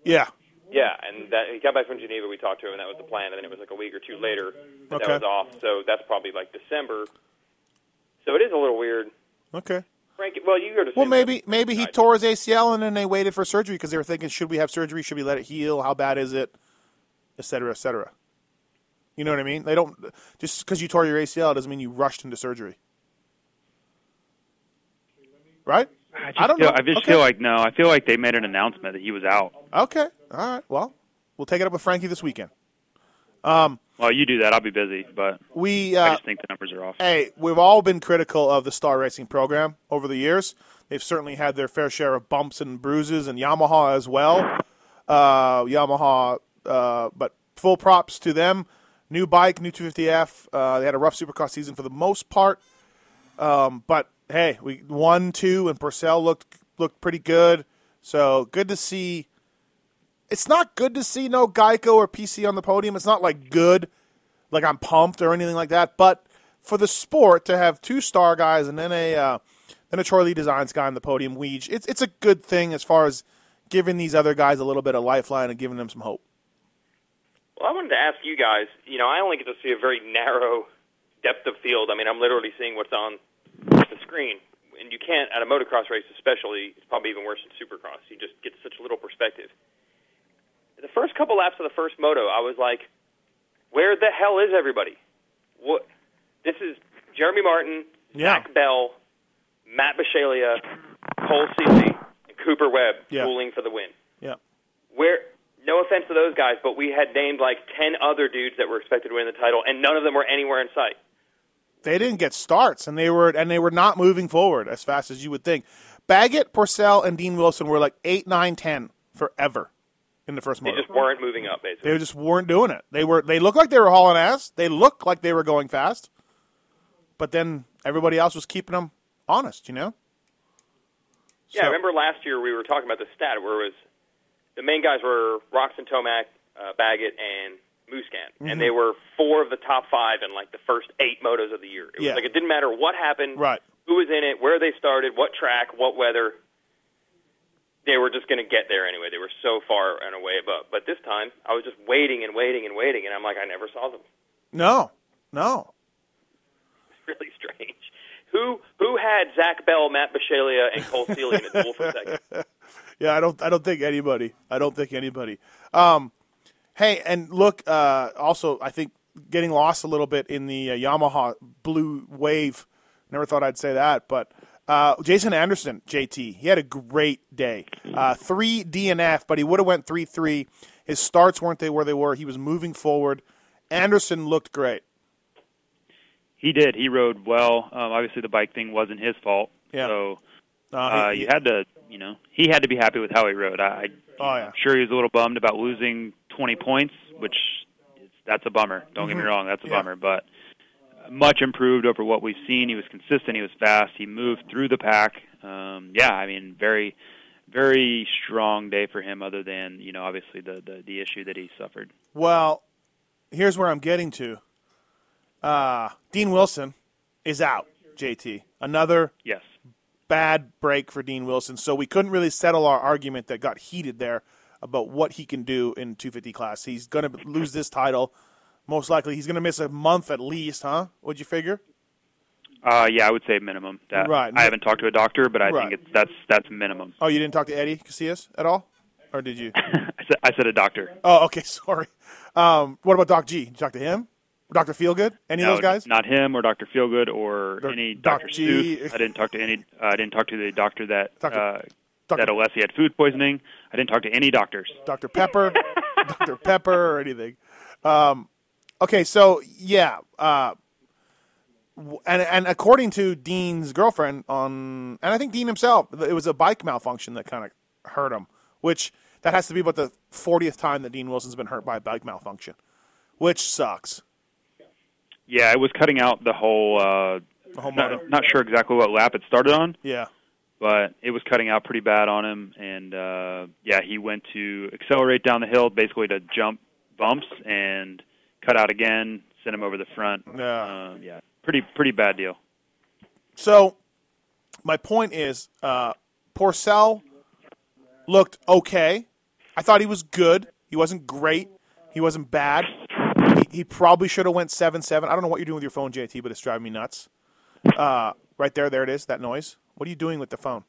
Yeah. Yeah, and that he got back from Geneva. We talked to him, and that was the plan. And then it was like a week or two later that, Okay. that was off. So that's probably like December. So it is a little weird. Okay. Frankie, well, you heard us. Well, maybe maybe he tore his ACL and then they waited for surgery because they were thinking, should we have surgery? Should we let it heal? How bad is it? Et cetera, et cetera. You know what I mean? They don't just because you tore your ACL doesn't mean you rushed into surgery, right? I, just I don't feel, know. I just Okay. feel like no. I feel like they made an announcement that he was out. Okay, all right. Well, we'll take it up with Frankie this weekend. Um, Well, you do that. I'll be busy, but We I uh, just think the numbers are off. hey, we've all been critical of the Star Racing program over the years. They've certainly had their fair share of bumps and bruises, and Yamaha as well. Uh, Yamaha, uh, but full props to them. New bike, new 250F. Uh, they had a rough Supercross season for the most part, um, but hey, we won two, and Pourcel looked looked pretty good. So good to see. It's not good to see no Geico or PC on the podium. It's not like good like I'm pumped or anything like that. But for the sport to have two star guys and then a uh, then a Troy Lee Designs guy on the podium, Weege, it's it's a good thing as far as giving these other guys a little bit of lifeline and giving them some hope. Well, I wanted to ask you guys. You know, I only get to see a very narrow depth of field. I mean, I'm literally seeing what's on the screen, and you can't at a motocross race, especially. It's probably even worse than Supercross. You just get such little perspective. The first couple laps of the first moto, I was like, "Where the hell is everybody? What? This is Jeremy Martin, Yeah. Zach Bell, Matt Bisceglia, Cole Seeley, and Cooper Webb Yeah. for the win." Yeah. where no offense to those guys, but we had named like ten other dudes that were expected to win the title, and none of them were anywhere in sight. They didn't get starts and they were and they were not moving forward as fast as you would think. Baggett, Pourcel, and Dean Wilson were like eight, nine, ten forever in the first month. They just weren't moving up, basically. They just weren't doing it. They were they looked like they were hauling ass. They looked like they were going fast. But then everybody else was keeping them honest, you know? Yeah, So- I remember last year we were talking about the stat where it was the main guys were Roczen Tomac, uh, Baggett, and Musquin, Mm-hmm. and they were four of the top five in like the first eight motos of the year. It was Yeah. like it didn't matter what happened, Right. who was in it, where they started, what track, what weather. They were just going to get there anyway. They were so far and away above. But this time, I was just waiting and waiting and waiting, and I'm like, I never saw them. No, no. It's really strange. Who who had Zach Bell, Matt Bisceglia, and Cole Seeley in a duel for second? Yeah, I don't. I don't think anybody. I don't think anybody. Um, hey, and look. Uh, also, I think getting lost a little bit in the uh, Yamaha Blue Wave. Never thought I'd say that, but uh, Jason Anderson, JT, he had a great day. Uh, three DNF, but he would have went three three. His starts weren't they where they were. He was moving forward. Anderson looked great. He did. He rode well. Um, obviously, the bike thing wasn't his fault. Yeah. So Uh, uh, he- you had to, you know, he had to be happy with how he rode. I, I Oh, yeah. I'm sure he was a little bummed about losing 20 points, which is, that's a bummer. Don't get me wrong, that's a Mm-hmm. Yeah. bummer. But much improved over what we've seen. He was consistent. He was fast. He moved through the pack. Um, yeah, I mean, very, very strong day for him. Other than you know, obviously the the, the issue that he suffered. Well, here's where I'm getting to. Uh, Dean Wilson is out. JT, another Yes. Bad break for Dean Wilson. So we couldn't really settle our argument that got heated there about what he can do in 250 class. He's going to lose this title. Most likely, he's going to miss a month at least, huh? What'd you figure? Uh, yeah, I would say minimum. That Right. I haven't talked to a doctor, but I Right. think it's that's that's minimum. Oh, you didn't talk to Eddie Casillas at all, or did you? I said I said a doctor. oh, okay, sorry. Um, what about Doc G? Did you talk to him? Dr. Feelgood? Any No, of those guys? Not him or Dr. Feelgood or Doc- any Dr. G. Seuss. I didn't talk to any. Uh, I didn't talk to the doctor that Dr. uh, Dr. that Alessi had food poisoning. I didn't talk to any doctors. Dr. Pepper, Dr. Pepper, or anything. Um, okay, so yeah, uh, and and according to Dean's girlfriend on, and I think Dean himself, it was a bike malfunction that kind of hurt him. Which that has to be about the fortieth time that Dean Wilson's been hurt by a bike malfunction, which sucks. Yeah, it was cutting out the whole. Uh, The whole not, not sure exactly what lap it started on, Yeah, but it was cutting out pretty bad on him. And uh, yeah, he went to accelerate down the hill, basically to jump bumps and cut out again, sent him over the front. Yeah. uh, yeah, pretty pretty bad deal. So, my point is, uh, Pourcel looked okay. I thought he was good. He wasn't great. He wasn't bad. He, he probably should have went seven seven. I don't know what you're doing with your phone, JT, but it's driving me nuts. Uh, right there, there it is. That noise. What are you doing with the phone?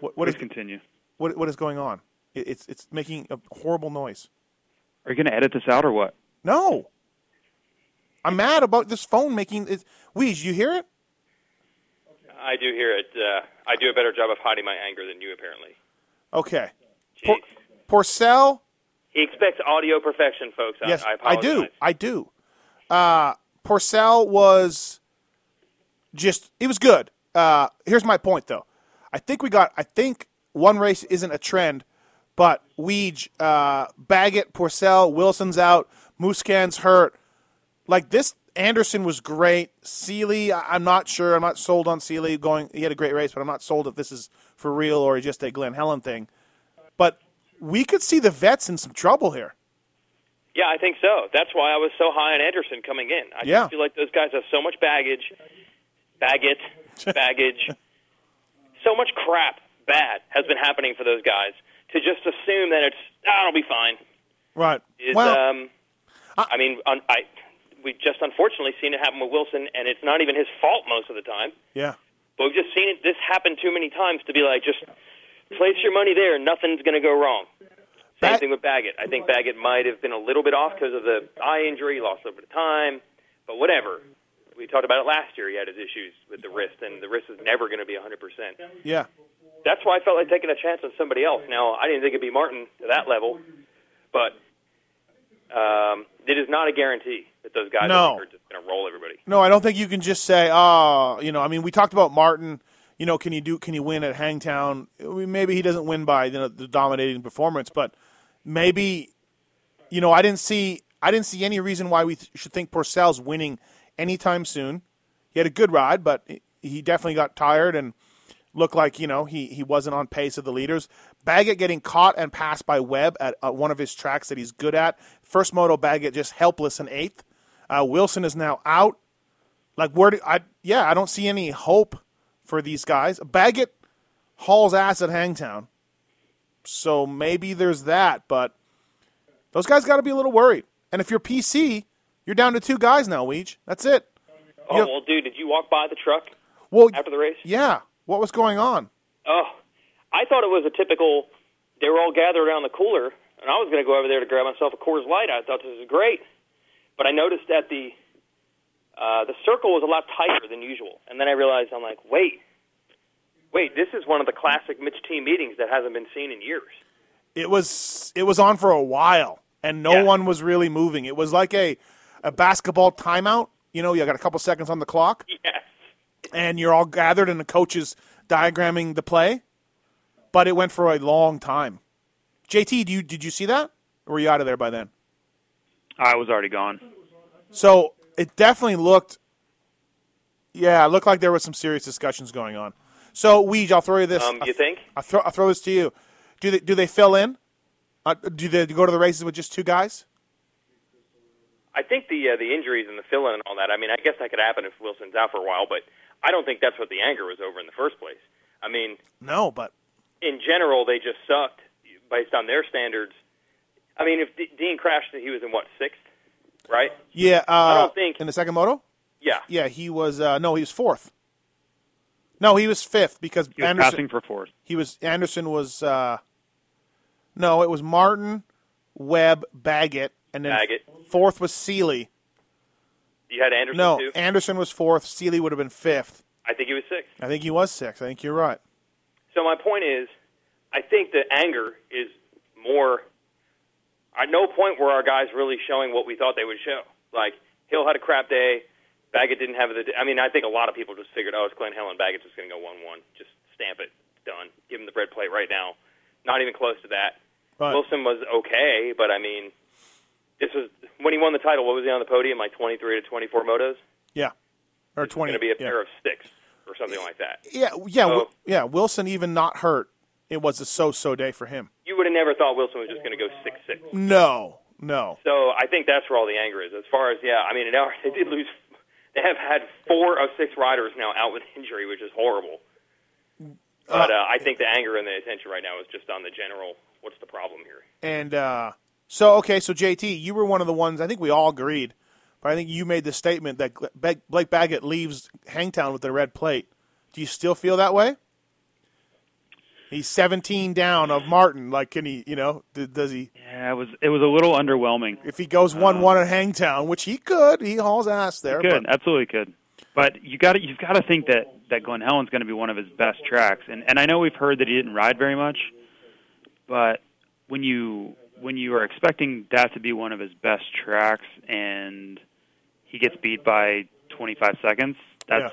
What, what is Please continue. what, what is going on? It, it's it's making a horrible noise. Are you going to edit this out or what? No, I'm mad about this phone making it. Weege, you hear it? I do hear it. Uh, I do a better job of hiding my anger than you, apparently. Okay. Jeez. Por- Pourcel He expects audio perfection, folks. I- Yes, I, I, do. I do. Uh, Pourcel was just, it was good. Uh, here's my point, though. I think we got, I think one race isn't a trend, but Weege, uh, Baggett, Pourcel, Wilson's out, Musquin's hurt. Like this, Anderson was great. Seely, I- I'm not sure. I'm not sold on Seely going. He had a great race, but I'm not sold if this is for real or just a Glen Helen thing. But we could see the vets in some trouble here. Yeah, I think so. That's why I was so high on Anderson coming in. I Yeah. just feel like those guys have so much baggage, baggage, baggage, so much crap bad has been happening for those guys to just assume that it's ah, it'll be fine. Right. Is well, um, I mean, un, I we've just unfortunately seen it happen with Wilson, and it's not even his fault most of the time. yeah. But we've just seen it. This happen too many times to be like, just place your money there. Nothing's going to go wrong. Same thing with Baggett. I think Baggett might have been a little bit off because of the eye injury, he lost a little bit of time, but whatever. We talked about it last year. He had his issues with the wrist, and the wrist is never going to be 100%. Yeah. That's why I felt like taking a chance on somebody else. Now, I didn't think it'd be Martin to that level, but um, it is not a guarantee that those guys No. are just going to roll everybody. No, I don't think you can just say, oh, you know, I mean, we talked about Martin. You know, can you do? Can you win at Hangtown? Maybe he doesn't win by know, the dominating performance, but maybe, you know, I didn't see. I didn't see any reason why we th- should think Pourcel's winning anytime soon. He had a good ride, but he definitely got tired, and looked like you know he he wasn't on pace of the leaders. Baggett getting caught and passed by Webb at uh, one of his tracks that he's good at. First moto, Baggett just helpless in eighth. Uh, Wilson is now out. Like where do I? Yeah, I don't see any hope for these guys. Baggett hauls ass at Hangtown, so maybe there's that. But those guys got to be a little worried. And if you're PC, you're down to two guys now, Weege. That's it. Oh You- well, dude, did you walk by the truck Well, after the race? yeah. What was going on? Oh, I thought it was a typical. They were all gathered around the cooler, and I was going to go over there to grab myself a Coors Light. I thought this was great, but I noticed that the uh, the circle was a lot tighter than usual, and then I realized I'm like, wait, wait, this is one of the classic Mitch team meetings that hasn't been seen in years. it was it was on for a while and no Yeah. one was really moving. It was like a a basketball timeout. You know, you got a couple seconds on the clock Yes. and you're all gathered and the coach is diagramming the play. But it went for a long time. JT, do you did you see that? Or were you out of there by then? I was already gone. So it definitely looked Yeah, it looked like there was some serious discussions going on. So Weege, I'll throw you this. Um, you think? I'll throw, I'll throw this to you. Do they do they fill in? Uh, do they go to the races with just two guys? I think the uh, the injuries and the fill-in and all that. I mean, I guess that could happen if Wilson's out for a while, but I don't think that's what the anger was over in the first place. I mean, No, but in general, they just sucked based on their standards. I mean, if D- Dean crashed, he was in what sixth, right? yeah, uh, don't think- in the second moto. Yeah. Yeah, he was. Uh, no, he was fourth. No, he was fifth because He was Anderson. passing for fourth. He was Anderson was. Uh, no, it was Martin, Webb, Baggett, and then Baggett. fourth was Seely. You had Anderson No, too. Anderson was fourth. Seely would have been fifth. I think he was sixth. I think he was sixth. I think you're right. So my point is, I think the anger is more. At no point were our guys really showing what we thought they would show. Like Hill had a crap day, Baggett didn't have the. I mean, I think a lot of people just figured, oh, it's Glenn Hill and Baggett's just going to go one-one. Just stamp it, done. Give him the bread plate right now. Not even close to that. Right. Wilson was okay, but I mean, this was when he won the title. What was he on the podium? Like 23 to 24 motos. Yeah, or twenty. going to be a yeah. pair of sticks or something like that. Yeah, yeah, So- yeah. Wilson even not hurt. It was a so-so day for him. You would have never thought Wilson was just going to go six-six. No, no. So I think that's where all the anger is. As far as yeah, I mean, an hour they did lose. They have had four of six riders now out with injury, which is horrible. But uh, I think the anger and the attention right now is just on the general. What's the problem here? And uh, so, okay, so JT, you were one of the ones. I think we all agreed, but I think you made the statement that Blake Baggett leaves Hangtown with the red plate. Do you still feel that way? He's 17 down of Martin. Like, can he? You know, d- does he? Yeah, it was it was a little underwhelming. If he goes one uh, one at Hangtown, which he could, he hauls ass there. Good, but- absolutely could. But you got to you've got to think that that Glen Helen's going to be one of his best tracks, and and I know we've heard that he didn't ride very much, but when you when you are expecting that to be one of his best tracks, and he gets beat by 25 seconds, that's that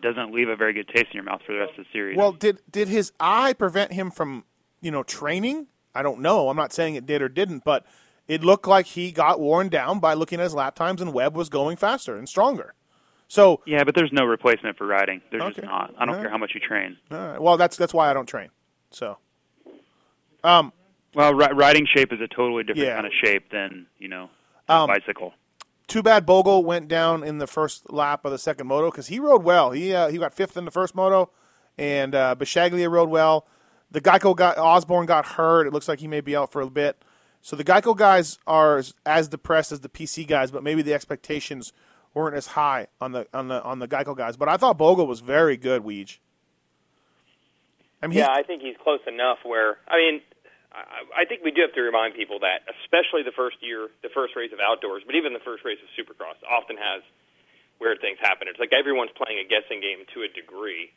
doesn't leave a very good taste in your mouth for the rest of the series. Well, did did his eye prevent him from, you know, training? I don't know. I'm not saying it did or didn't, but it looked like he got worn down by looking at his lap times, and Webb was going faster and stronger. So, yeah, but there's no replacement for riding. There's Okay. just not. I don't care how much you train. all right. well, that's that's why I don't train. So, Well, ri- riding shape is a totally different Yeah. kind of shape than you know Um, a bicycle. Too bad Bogle went down in the first lap of the second moto because he rode well. He uh, he got fifth in the first moto, and uh, Bisceglia rode well. The Geico got Osborne got hurt. It looks like he may be out for a bit. So the Geico guys are as, depressed as the PC guys, but maybe the expectations weren't as high on the on the on the Geico guys. But I thought Bogle was very good. Weege. I mean, Yeah, I think he's close enough. Where I mean, I, I think we do have to remind people that, especially the first year, the first race of outdoors, but even the first race of Supercross, often has weird things happen. It's like everyone's playing a guessing game to a degree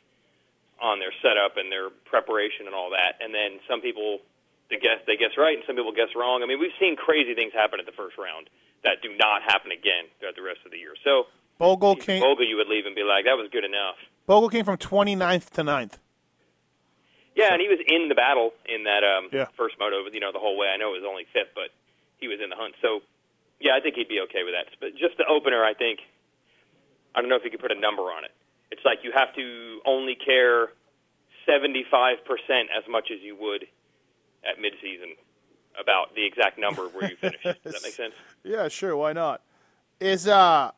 on their setup and their preparation and all that, and then some people they guess they guess right and some people guess wrong. I mean, we've seen crazy things happen at the first round that do not happen again throughout the rest of the year. So Bogle came Bogle, you would leave and be like, that was good enough. Bogle came from 29th to 9th. Yeah, and he was in the battle in that um, Yeah. first moto, you know, the whole way. I know it was only fifth, but he was in the hunt. So, yeah, I think he'd be okay with that. But just the opener, I think, I don't know if you could put a number on it. It's like you have to only care 75% as much as you would at midseason about the exact number where you finish. Does that make sense? Yeah, sure. Why not? Is uh,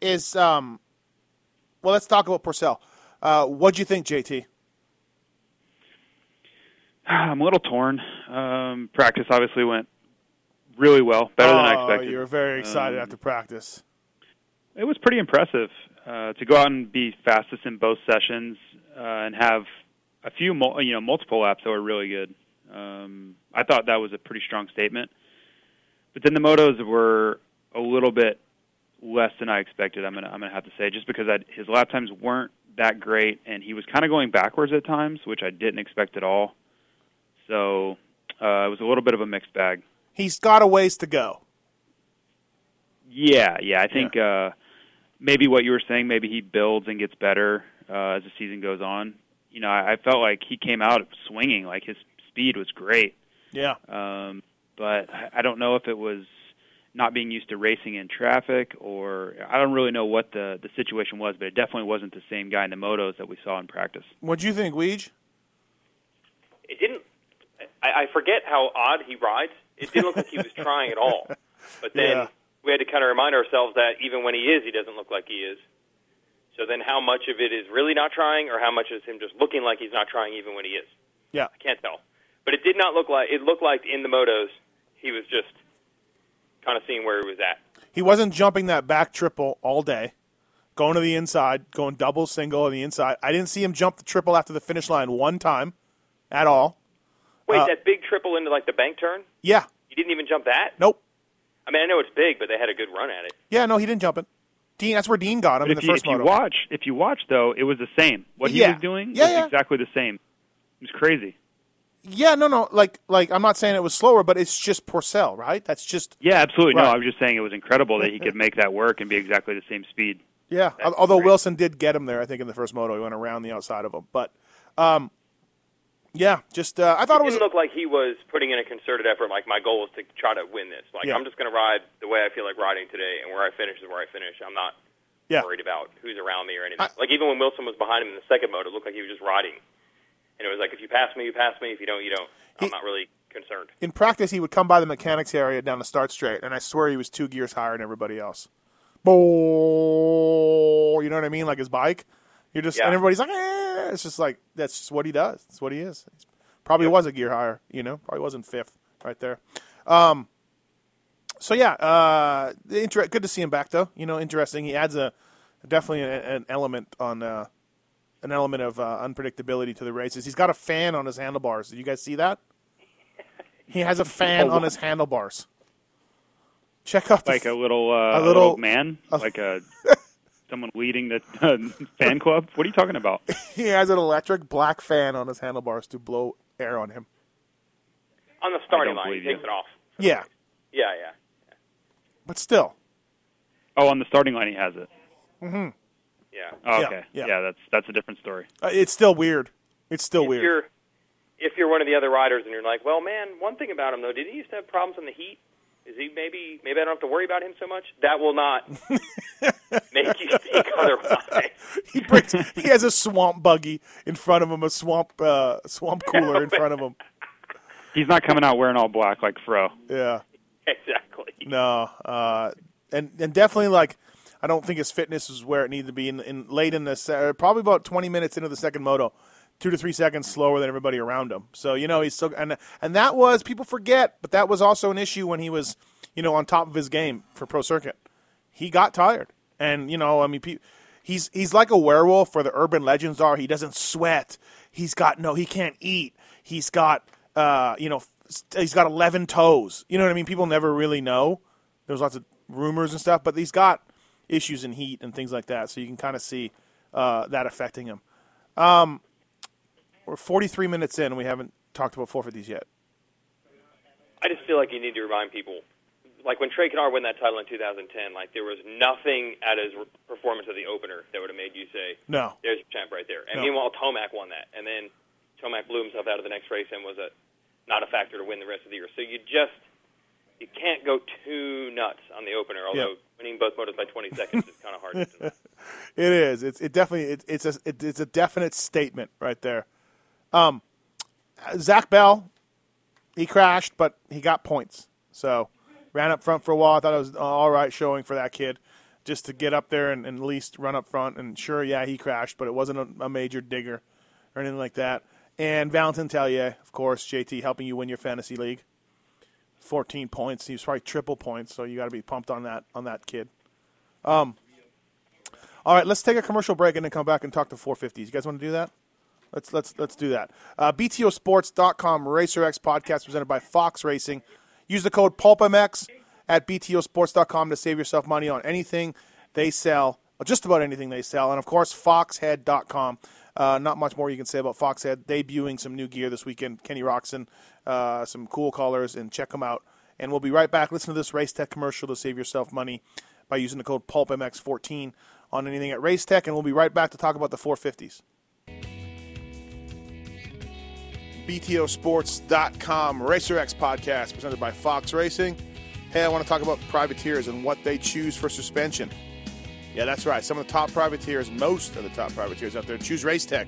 is um, well, let's talk about Pourcel. Uh, what'd you think, JT? I'm a little torn. Um, practice obviously went really well, better than I Oh, expected. You were very excited Um, after practice. It was pretty impressive uh, to go out and be fastest in both sessions uh, and have a few, mul- you know, multiple laps that were really good. Um, I thought that was a pretty strong statement. But then the motos were a little bit less than I expected. I'm gonna I'm gonna have to say just because I, his lap times weren't that great, and he was kind of going backwards at times, which I didn't expect at all. So uh, it was a little bit of a mixed bag. He's got a ways to go. Yeah, yeah. I think uh, maybe what you were saying, maybe he builds and gets better uh, as the season goes on. You know, I, I felt like he came out swinging, like his speed was great. Yeah. Um, but I, I don't know if it was not being used to racing in traffic, or I don't really know what the the situation was. But it definitely wasn't the same guy in the motos that we saw in practice. What'd you think, Weege? It didn't. I, I forget how odd he rides. It didn't look like he was trying at all. But then Yeah. we had to kind of remind ourselves that even when he is, he doesn't look like he is. So then, how much of it is really not trying, or how much is him just looking like he's not trying even when he is? Yeah. I can't tell. But it did not look like it looked like in the motos he was just kind of seeing where he was at. He wasn't jumping that back triple all day, going to the inside, going double, single on the inside. I didn't see him jump the triple after the finish line one time at all. Wait, Uh, that big triple into like the bank turn? Yeah. You didn't even jump that? Nope. I mean, I know it's big, but they had a good run at it. Yeah, no, he didn't jump it. Dean, that's where Dean got him But in if the you, first if you moto. watch, if you watch though, it was the same. What he was doing Yeah, was yeah. exactly the same. It was crazy. Yeah, no, no, like, like I'm not saying it was slower, but it's just Pourcel, right? That's just Yeah, absolutely. Right. No, I was just saying it was incredible that he could make that work and be exactly the same speed. yeah. That's Although great. Wilson did get him there, I think in the first moto, he went around the outside of him. But, um, yeah, just uh, I thought It it was didn't look like he was putting in a concerted effort. Like my goal is to try to win this. Like Yeah. I'm just going to ride the way I feel like riding today, and where I finish is where I finish. I'm not yeah. worried about who's around me or anything. I- like even when Wilson was behind him in the second mode, it looked like he was just riding, and it was like if you pass me, you pass me. If you don't, you don't. I'm He- not really concerned. in practice, he would come by the mechanics area down the start straight, and I swear he was two gears higher than everybody else. Boom, you know what I mean? Like his bike. You're just, Yeah. and everybody's like, eh. It's just like that's just what he does. That's what he is. He's probably was a gear higher. You know, probably wasn't fifth right there. Um, so yeah, uh, inter- good to see him back though. You know, interesting. He adds a definitely a, an element on uh, an element of uh, unpredictability to the races. He's got a fan on his handlebars. Did you guys see that? He has a fan on his handlebars. Check out Like a little, uh, A a little- little man, like a someone leading the uh, fan club. What are you talking about? he has an electric black fan on his handlebars to blow air on him. On the starting line, he believe you. takes it off. Yeah, Yeah, yeah, but still, Oh, on the starting line, he has it. yeah. Oh, Yeah, okay, yeah. that's that's a different story. uh, it's still weird. It's still if weird. you're if you're one of the other riders and you're like, well, man, one thing about him though, did he used to have problems in the heat? Is he maybe maybe I don't have to worry about him so much? That will not make you think otherwise. He brings. he has a swamp buggy in front of him, a swamp uh, swamp cooler in front of him. He's not coming out wearing all black like Fro. Yeah. exactly. No, uh, and and definitely like I don't think his fitness is where it needed to be in, in late in the Uh, probably about twenty minutes into the second moto, two to three seconds slower than everybody around him. So you know he's still and and that was people forget, but that was also an issue when he was you know on top of his game for pro circuit. He got tired, and you know I mean he's he's like a werewolf. Where the urban legends are, he doesn't sweat. He's got no, he can't eat. He's got uh, you know he's got eleven toes. You know what I mean? People never really know. There's lots of rumors and stuff, but he's got issues in heat and things like that. So you can kind of see uh, that affecting him. Um, we're 43 minutes in, and we haven't talked about 450s yet. I just feel like you need to remind people, like when Trey Canard won that title in 2010, like there was nothing at his performance of the opener that would have made you say, No. "There's your champ right there." And No. meanwhile, Tomac won that, and then Tomac blew himself out of the next race and was a not a factor to win the rest of the year. So you just you can't go too nuts on the opener. Although Yep. winning both motos by 20 seconds is kind of hard. It is. It's it definitely it, it's a it, it's a definite statement right there. Um, Zach Bell, he crashed, but he got points. So ran up front for a while. I thought it was all right showing for that kid, just to get up there and, and at least run up front. And sure, yeah, he crashed, but it wasn't a, a major digger or anything like that. And Valentin Teillet, of course, JT helping you win your fantasy league. 14 points. He was probably triple points, so you got to be pumped on that on that kid. Um, all right, let's take a commercial break and then come back and talk to 450s. You guys want to do that? Let's let's let's do that. Uh, BTOsports.com RacerX podcast presented by Fox Racing. Use the code PulpMX at BTOsports.com to save yourself money on anything they sell, just about anything they sell, and of course Foxhead.com. Uh, not much more you can say about Foxhead. Debuting some new gear this weekend. Kenny Roczen, uh, some cool colors, and check them out. And we'll be right back. Listen to this Race Tech commercial to save yourself money by using the code PulpMX14 on anything at Race Tech, and we'll be right back to talk about the 450s. BTOsports.com RacerX podcast presented by Fox Racing. Hey, I want to talk about privateers and what they choose for suspension. Yeah, that's right. Some of the top privateers, most of the top privateers out there, choose Racetech.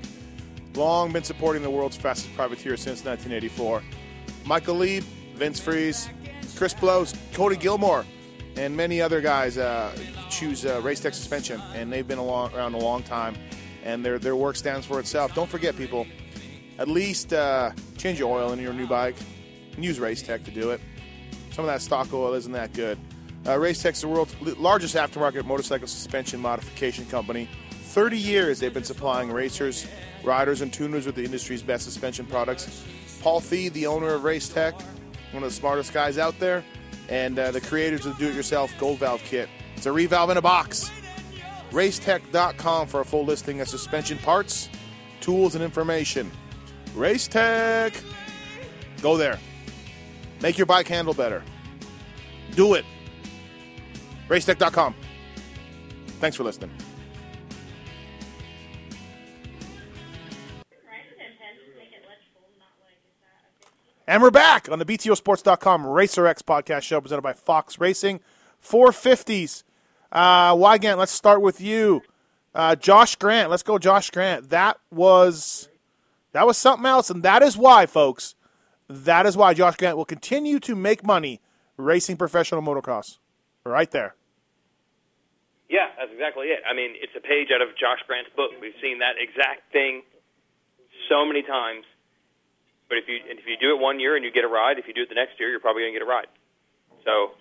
Long been supporting the world's fastest privateer since 1984. Michael Leib, Vince Friese, Chris Blose, Cody Gilmore, and many other guys uh, choose uh, Racetech suspension, and they've been around a long time, and their their work stands for itself. Don't forget, people, at least uh, change your oil in your new bike and use Racetech to do it. Some of that stock oil isn't that good. Uh, Racetech's the world's largest aftermarket motorcycle suspension modification company. 30 years they've been supplying racers, riders, and tuners with the industry's best suspension products. Paul Fee, the owner of Racetech, one of the smartest guys out there, and uh, the creators of the do-it-yourself Gold Valve kit. It's a revalve in a box. Racetech.com for a full listing of suspension parts, tools, and information. Racetech! Go there. Make your bike handle better. Do it. Racetech.com. Thanks for listening. And we're back on the BTOsports.com RacerX podcast show presented by Fox Racing. 450s. Uh, Weigandt, let's start with you. Uh, Josh Grant. Let's go, Josh Grant. That was that was something else, and that is why, folks. That is why Josh Grant will continue to make money racing professional motocross. Right there. Yeah, that's exactly it. I mean, it's a page out of Josh Grant's book. We've seen that exact thing so many times. But if you if you do it one year and you get a ride, if you do it the next year, you're probably going to get a ride. So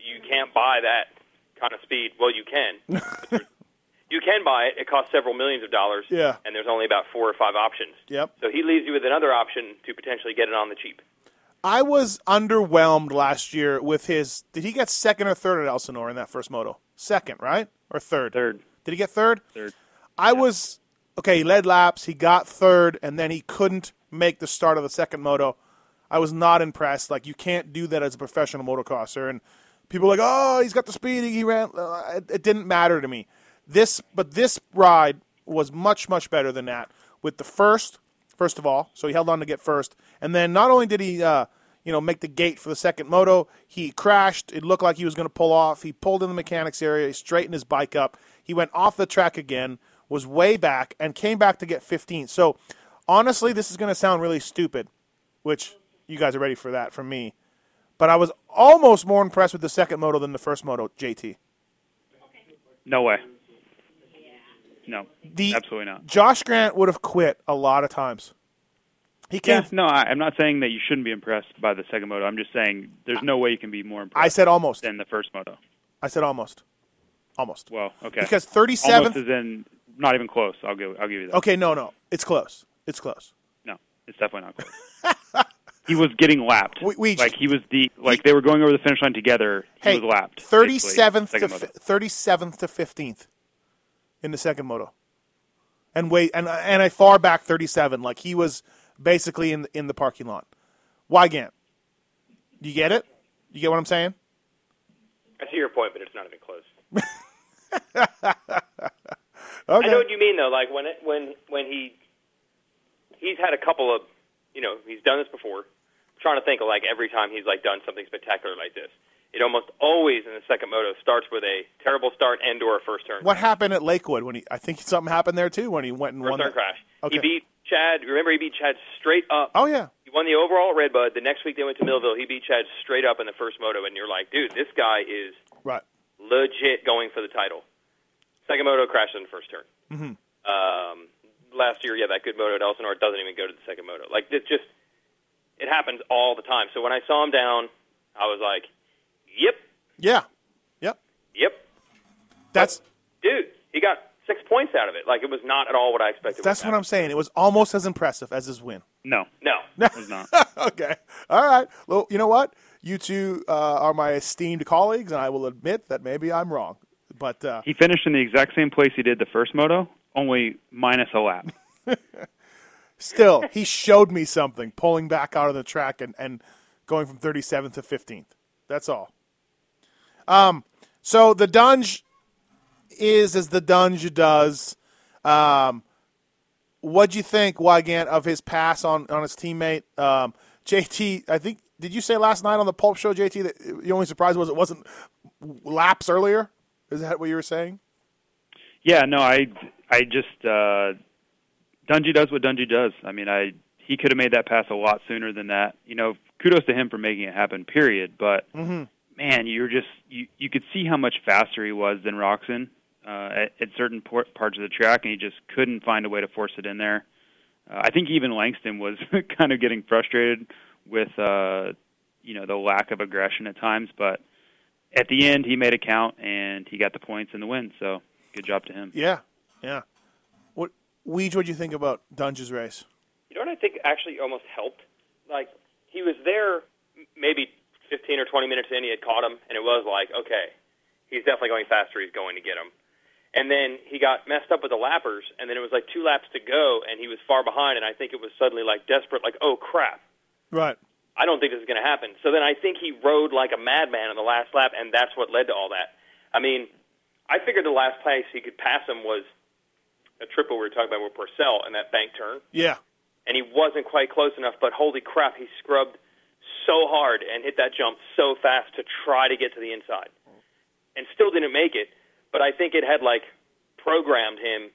you can't buy that kind of speed. Well, you can. But there's- you can buy it. It costs several millions of dollars. Yeah. And there's only about four or five options. Yep. So he leaves you with another option to potentially get it on the cheap. I was underwhelmed last year with his. Did he get second or third at Elsinore in that first moto? Second, right? Or third? Third. Did he get third? Third. I was okay. He led laps. He got third, and then he couldn't make the start of the second moto. I was not impressed. Like you can't do that as a professional motocrosser. And people were like, oh, he's got the speed. He ran. Uh, It, it didn't matter to me. This, but this ride was much much better than that. With the first, first of all, so he held on to get first, and then not only did he, uh, you know, make the gate for the second moto, he crashed. It looked like he was going to pull off. He pulled in the mechanics area. He straightened his bike up. He went off the track again, was way back, and came back to get 15. So, honestly, this is going to sound really stupid, which you guys are ready for that from me. But I was almost more impressed with the second moto than the first moto, JT. No way. No, The absolutely not. Josh Grant would have quit a lot of times. He Yeah, came. no, I, I'm not saying that you shouldn't be impressed by the second moto. I'm just saying there's no way you can be more impressed I said almost. than the first moto. I said almost. Almost. Well, okay. Because almost 37th. is in not even close. I'll give I'll give you that. Okay, no, no. It's close. It's close. No, it's definitely not close. he was getting lapped. We- we- like he was the like they were going over the finish line together. He Hey, was lapped. 37th to basically, second fi- moto. 37th to 15th in the second moto. And wait and and I far back 37 like he was basically in in the parking lot. Weigandt. Do you get it? You get what I'm saying? I see your point, but it's not even close. Okay. I know what you mean though. Like when it, when when he he's had a couple of you know he's done this before. trying to think of like every time he's like done something spectacular like this. It almost always in the second moto starts with a terrible start and or a first turn. What happened at Lakewood when he? I think something happened there too when he went and first won. turn the- crash. Okay. He beat Chad. Remember, he beat Chad straight up. Oh yeah, He won the overall at Redbud. The next week they went to Millville. He beat Chad straight up in the first moto, and you're like, dude, this guy is right. legit going for the title. Second moto crashed in the first turn. Mhm. Um, last year, yeah, that good moto at Elsinore doesn't even go to the second moto. Like it just, it happens all the time. So when I saw him down, I was like, yep, Yeah, yep. yep, That's dude, he got six points out of it. Like it was not at all what I expected. that's what I'm saying. It was almost as impressive as his win. No, No, it was not. okay. All right. Well, you know what? You two uh, are my esteemed colleagues, and I will admit that maybe I'm wrong. But uh, He finished in the exact same place he did the first moto, only minus a lap. still, he showed me something pulling back out of the track and, and going from 37th to 15th. That's all. Um, so the Dunge is as the Dunge does. Um, what'd you think, Weigandt, of his pass on, on his teammate? Um, JT, I think, did you say last night on the Pulp Show, JT, that the only surprise was it wasn't laps earlier? Is that what you were saying? Yeah, no, I I just uh Dungey does what Dungey does. I mean, I he could have made that pass a lot sooner than that. You know, kudos to him for making it happen. Period. But Mm-hmm. Man, you're just you you could see how much faster he was than Roczen uh, at, at certain por- parts of the track, and he just couldn't find a way to force it in there. Uh, I think even Langston was kind of getting frustrated with uh, you know the lack of aggression at times, but at the end he made it count and he got the points and the win. So good job to him. Yeah, yeah. What, Weege, what'd you think about Dunge's race? You know what I think actually almost helped? Like he was there maybe 15 or 20 minutes in, he had caught him, and it was like, okay, he's definitely going faster. He's going to get him. And then he got messed up with the lappers, and then it was like two laps to go, and he was far behind, and I think it was suddenly like desperate, like, oh crap, Right. I don't think this is going to happen. So then I think he rode like a madman in the last lap, and that's what led to all that. I mean, I figured the last place he could pass him was a triple we were talking about with Pourcel and that bank turn Yeah. and he wasn't quite close enough. But holy crap, he scrubbed so hard and hit that jump so fast to try to get to the inside, and still didn't make it. But I think it had like programmed him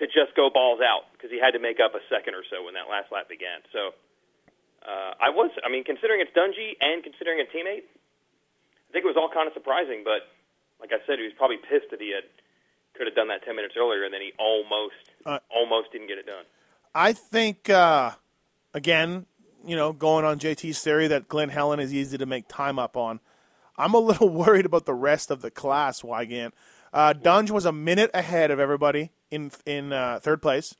to just go balls out because he had to make up a second or so when that last lap began. So uh, I was, I mean, considering it's Dungey and considering a teammate, I think it was all kind of surprising. But like I said, he was probably pissed that he had could have done that ten minutes earlier, and then he almost, Uh, almost didn't get it done. I think, uh, again, you know, going on JT's theory that Glen Helen is easy to make time up on, I'm a little worried about the rest of the class, Weigandt. Uh, Dunge was a minute ahead of everybody in in uh, third place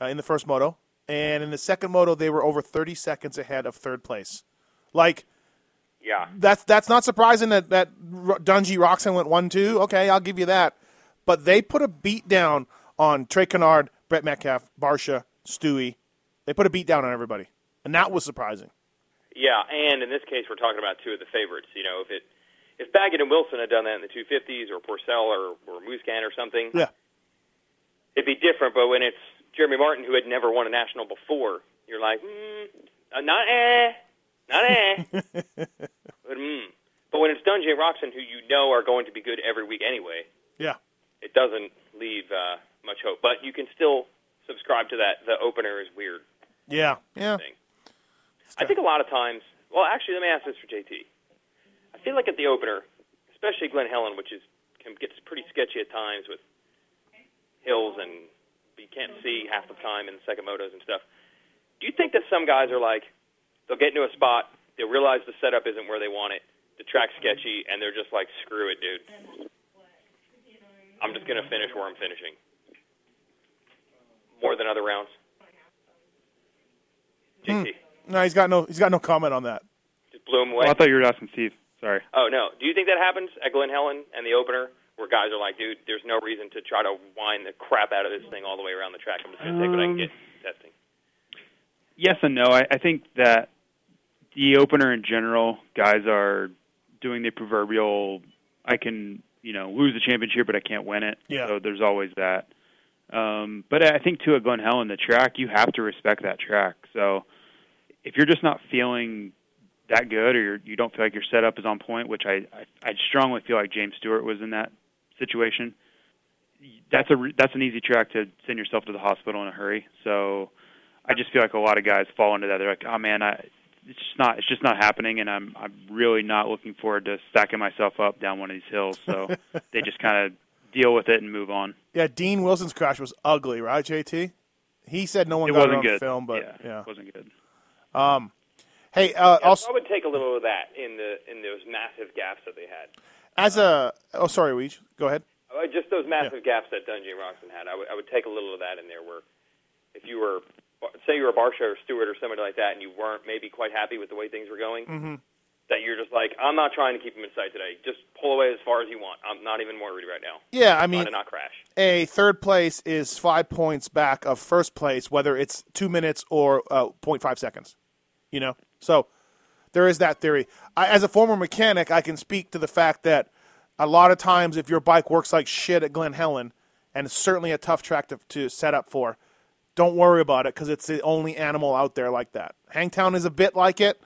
uh, in the first moto, and in the second moto they were over 30 seconds ahead of third place. Like Yeah. that's that's not surprising that that Dungey Roczen went one two. Okay, I'll give you that. But they put a beat down on Trey Canard, Brett Metcalf, Barcia, Stewie. They put a beat down on everybody, and that was surprising. Yeah, and in this case, we're talking about two of the favorites. You know, if it if Baggett and Wilson had done that in the 250s, or Pourcel, or or Musquin, or something, Yeah, it'd be different. But when it's Jeremy Martin, who had never won a national before, you're like, mm, not eh, not eh. but, mm. but when it's Dungey and Roczen, who you know are going to be good every week anyway, yeah, it doesn't leave uh, much hope. But you can still subscribe to that. The opener is weird. yeah, yeah. thing. I think a lot of times. Well, actually, let me ask this for JT. I feel like at the opener, especially Glen Helen, which is can gets pretty sketchy at times with hills and you can't see half the time in the second motos and stuff. Do you think that some guys are like they'll get into a spot, they'll realize the setup isn't where they want it, the track's sketchy, and they're just like, screw it, dude. I'm just gonna finish where I'm finishing. More than other rounds. Hmm. JT. No, he's got no he's got no comment on that. Just blew him away. Oh, I thought you were asking Steve. Sorry. Oh no! Do you think that happens at Glen Helen and the opener, where guys are like, "Dude, there's no reason to try to wind the crap out of this thing all the way around the track. I'm just going to take what I can get testing." Yes and no. I, I think that the opener in general, guys are doing the proverbial I can, you know, lose the championship but I can't win it. Yeah. So there's always that. Um, but I think too at Glen Helen, the track, you have to respect that track. So if you're just not feeling that good, or you're, you don't feel like your setup is on point, which I, I I strongly feel like James Stewart was in that situation. That's a that's an easy track to send yourself to the hospital in a hurry. So I just feel like a lot of guys fall into that. They're like, oh man, I it's just not it's just not happening, and I'm I'm really not looking forward to stacking myself up down one of these hills. So they just kind of deal with it and move on. Yeah, Dean Wilson's crash was ugly, right, JT? He said no one It got wasn't it on good, film, but yeah, yeah. it wasn't good. Hey, uh, Yeah, also I would take a little of that in the in those massive gaps that they had. as a oh sorry, Weege, go ahead. Uh, Just those massive gaps that Dungey and Roczen had. I would I would take a little of that in there. Where if you were say you were a Barcia or Stewart or somebody like that, and you weren't maybe quite happy with the way things were going, Mm-hmm. that you're just like, I'm not trying to keep him in sight today. Just pull away as far as you want. I'm not even worried right now. Yeah, I mean, to not crash. a third place is five points back of first place, whether it's two minutes or uh, 0.5 seconds. You know, so there is that theory. I, as a former mechanic, I can speak to the fact that a lot of times, if your bike works like shit at Glen Helen, and it's certainly a tough track to, to set up for, don't worry about it because it's the only animal out there like that. Hangtown is a bit like it,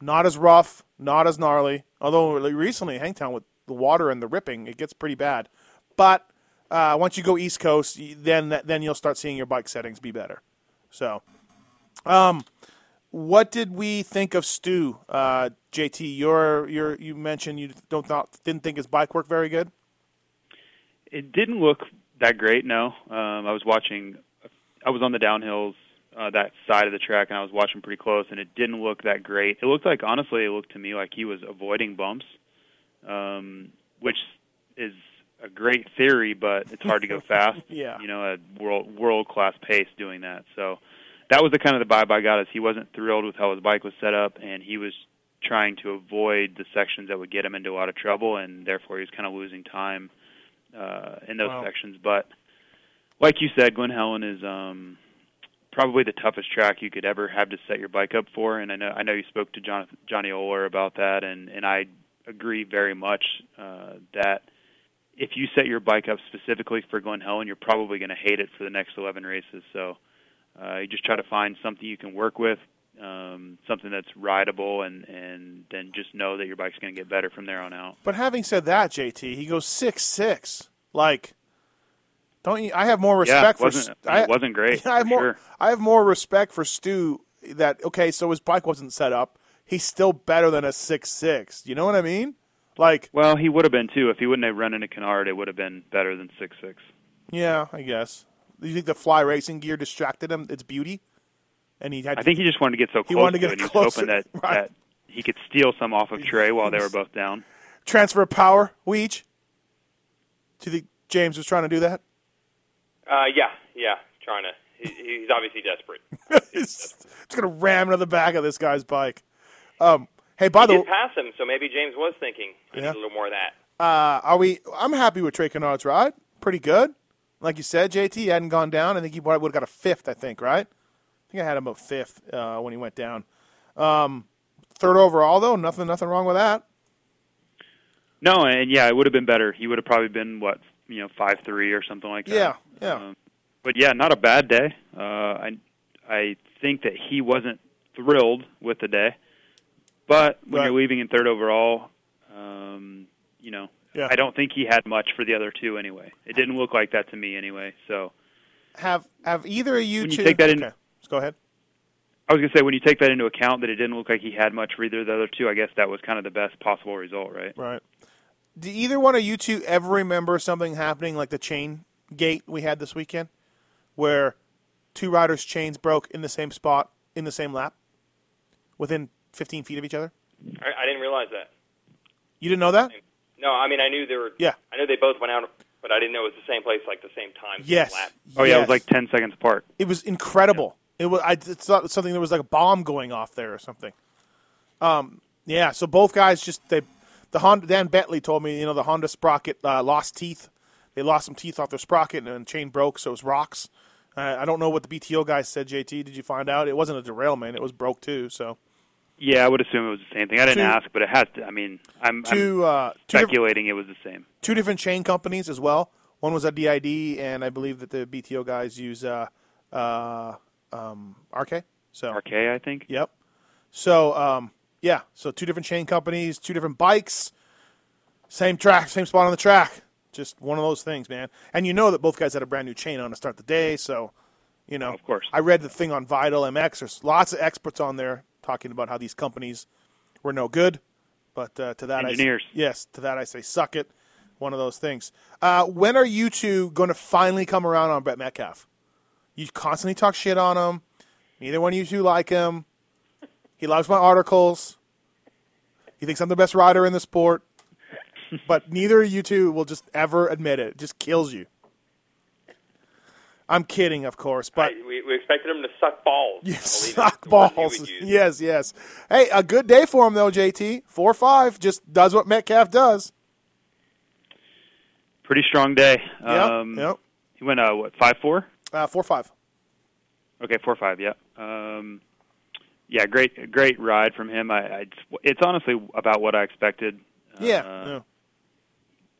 not as rough, not as gnarly. Although recently, Hangtown with the water and the ripping, it gets pretty bad. But uh, once you go East Coast, then then you'll start seeing your bike settings be better. So, um, what did we think of Stu, uh, JT? You're, you're, you mentioned you don't thought, didn't think his bike worked very good. It didn't look that great. No, um, I was watching. I was on the downhills uh, that side of the track, and I was watching pretty close, and it didn't look that great. It looked like, honestly, it looked to me like he was avoiding bumps, um, which is a great theory, but it's hard to go fast. Yeah. you know, at world world class pace doing that. So that was the kind of the vibe I got. Is he wasn't thrilled with how his bike was set up, and he was trying to avoid the sections that would get him into a lot of trouble, and therefore he was kind of losing time uh, in those Wow. sections. But like you said, Glen Helen is um, probably the toughest track you could ever have to set your bike up for. And I know I know you spoke to John, Johnny Oler about that, and and I agree very much uh, that if you set your bike up specifically for Glen Helen, you're probably going to hate it for the next 11 races. So uh, you just try to find something you can work with, um, something that's rideable, and and then just know that your bike's going to get better from there on out. But having said that, JT, he goes six six. Like, don't you? I have more Yeah, respect it for. I, it wasn't great. I have more. sure. I have more respect for Stu. That okay? So his bike wasn't set up. He's still better than a six six. You know what I mean? Like, Well, he would have been too if he wouldn't have run into Canard. It would have been better than six six. yeah, I guess. Do you think the fly racing gear distracted him? Its beauty, and he had. I think he just wanted to get so close He wanted to to get it. and He was closer, hoping that right. that he could steal some off of Trey while they were both down. transfer of power. Weech. Do you think James was trying to do that? Uh, yeah, yeah. Trying to. He, he's obviously desperate. he's just gonna ram into the back of this guy's bike. Um, hey, by He the did way, pass him, so maybe James was thinking, Yeah. a little more of that. uh, are we? I'm happy with Trey Canard's ride. Pretty good. Like you said, JT he hadn't gone down. I think he would have got a fifth. I think right. I think I had him a fifth uh, when he went down. Um, third overall though, nothing, nothing wrong with that. No, and yeah, it would have been better. He would have probably been what you know five three or something like that. Yeah, yeah. Um, but yeah, not a bad day. Uh, I I think that he wasn't thrilled with the day, but when Right. you're leaving in third overall, um, you know, Yeah. I don't think he had much for the other two anyway. It didn't look like that to me anyway. So Have have either of you When you take that in- okay, let's go ahead. I was gonna say when you take that into account that it didn't look like he had much for either of the other two, I guess that was kind of the best possible result, right? Right. Do either one of you two ever remember something happening like the chain gate we had this weekend, where two riders' chains broke in the same spot in the same lap, within 15 feet of each other? I, I didn't realize that. You didn't know that? No, I mean I knew they were. Yeah. I knew they both went out, but I didn't know it was the same place, like the same time. Yes. lap. Oh yeah, it was like ten seconds apart. It was incredible. It was. I it's not something. There was like a bomb going off there or something. Um. Yeah. So both guys just they, the Honda. Dan Bentley told me you know the Honda sprocket uh, lost teeth. They lost some teeth off their sprocket and the chain broke, so it was rocks. Uh, I don't know what the BTO guys said. JT, did you find out? It wasn't a derailment. It was broke too. So Yeah, I would assume it was the same thing. I didn't Two- ask, but it has to. I mean, I'm, I'm two uh, two, speculating it was the same. two different chain companies as well. One was a DID, and I believe that the BTO guys use uh, uh, um, RK. So RK, I think. Yep. So, um, Yeah, so two different chain companies, two different bikes, same track, same spot on the track. Just one of those things, man. And you know that both guys had a brand new chain on to start the day, so you know. Of course. I read the thing on Vital MX. There's lots of experts on there talking about how these companies were no good. But uh, to that, Engineers. I, yes, to that I say, suck it. One of those things. Uh, when are you two going to finally come around on Brett Metcalf? You constantly talk shit on him. Neither one of you two like him. He loves my articles. He thinks I'm the best rider in the sport. But neither of you two will just ever admit it. It just kills you. I'm kidding, of course, but I, we, we expected him to suck balls. you suck The word you balls. Yes, yes. Hey, a good day for him though, JT. Four five, just does what Metcalf does. Pretty strong day. Yep, Um, yep. He went uh, what five four? Uh, four five. Okay, four five. Yeah. Um, yeah, great, great ride from him. I, I it's honestly about what I expected. Yeah, Uh, yeah.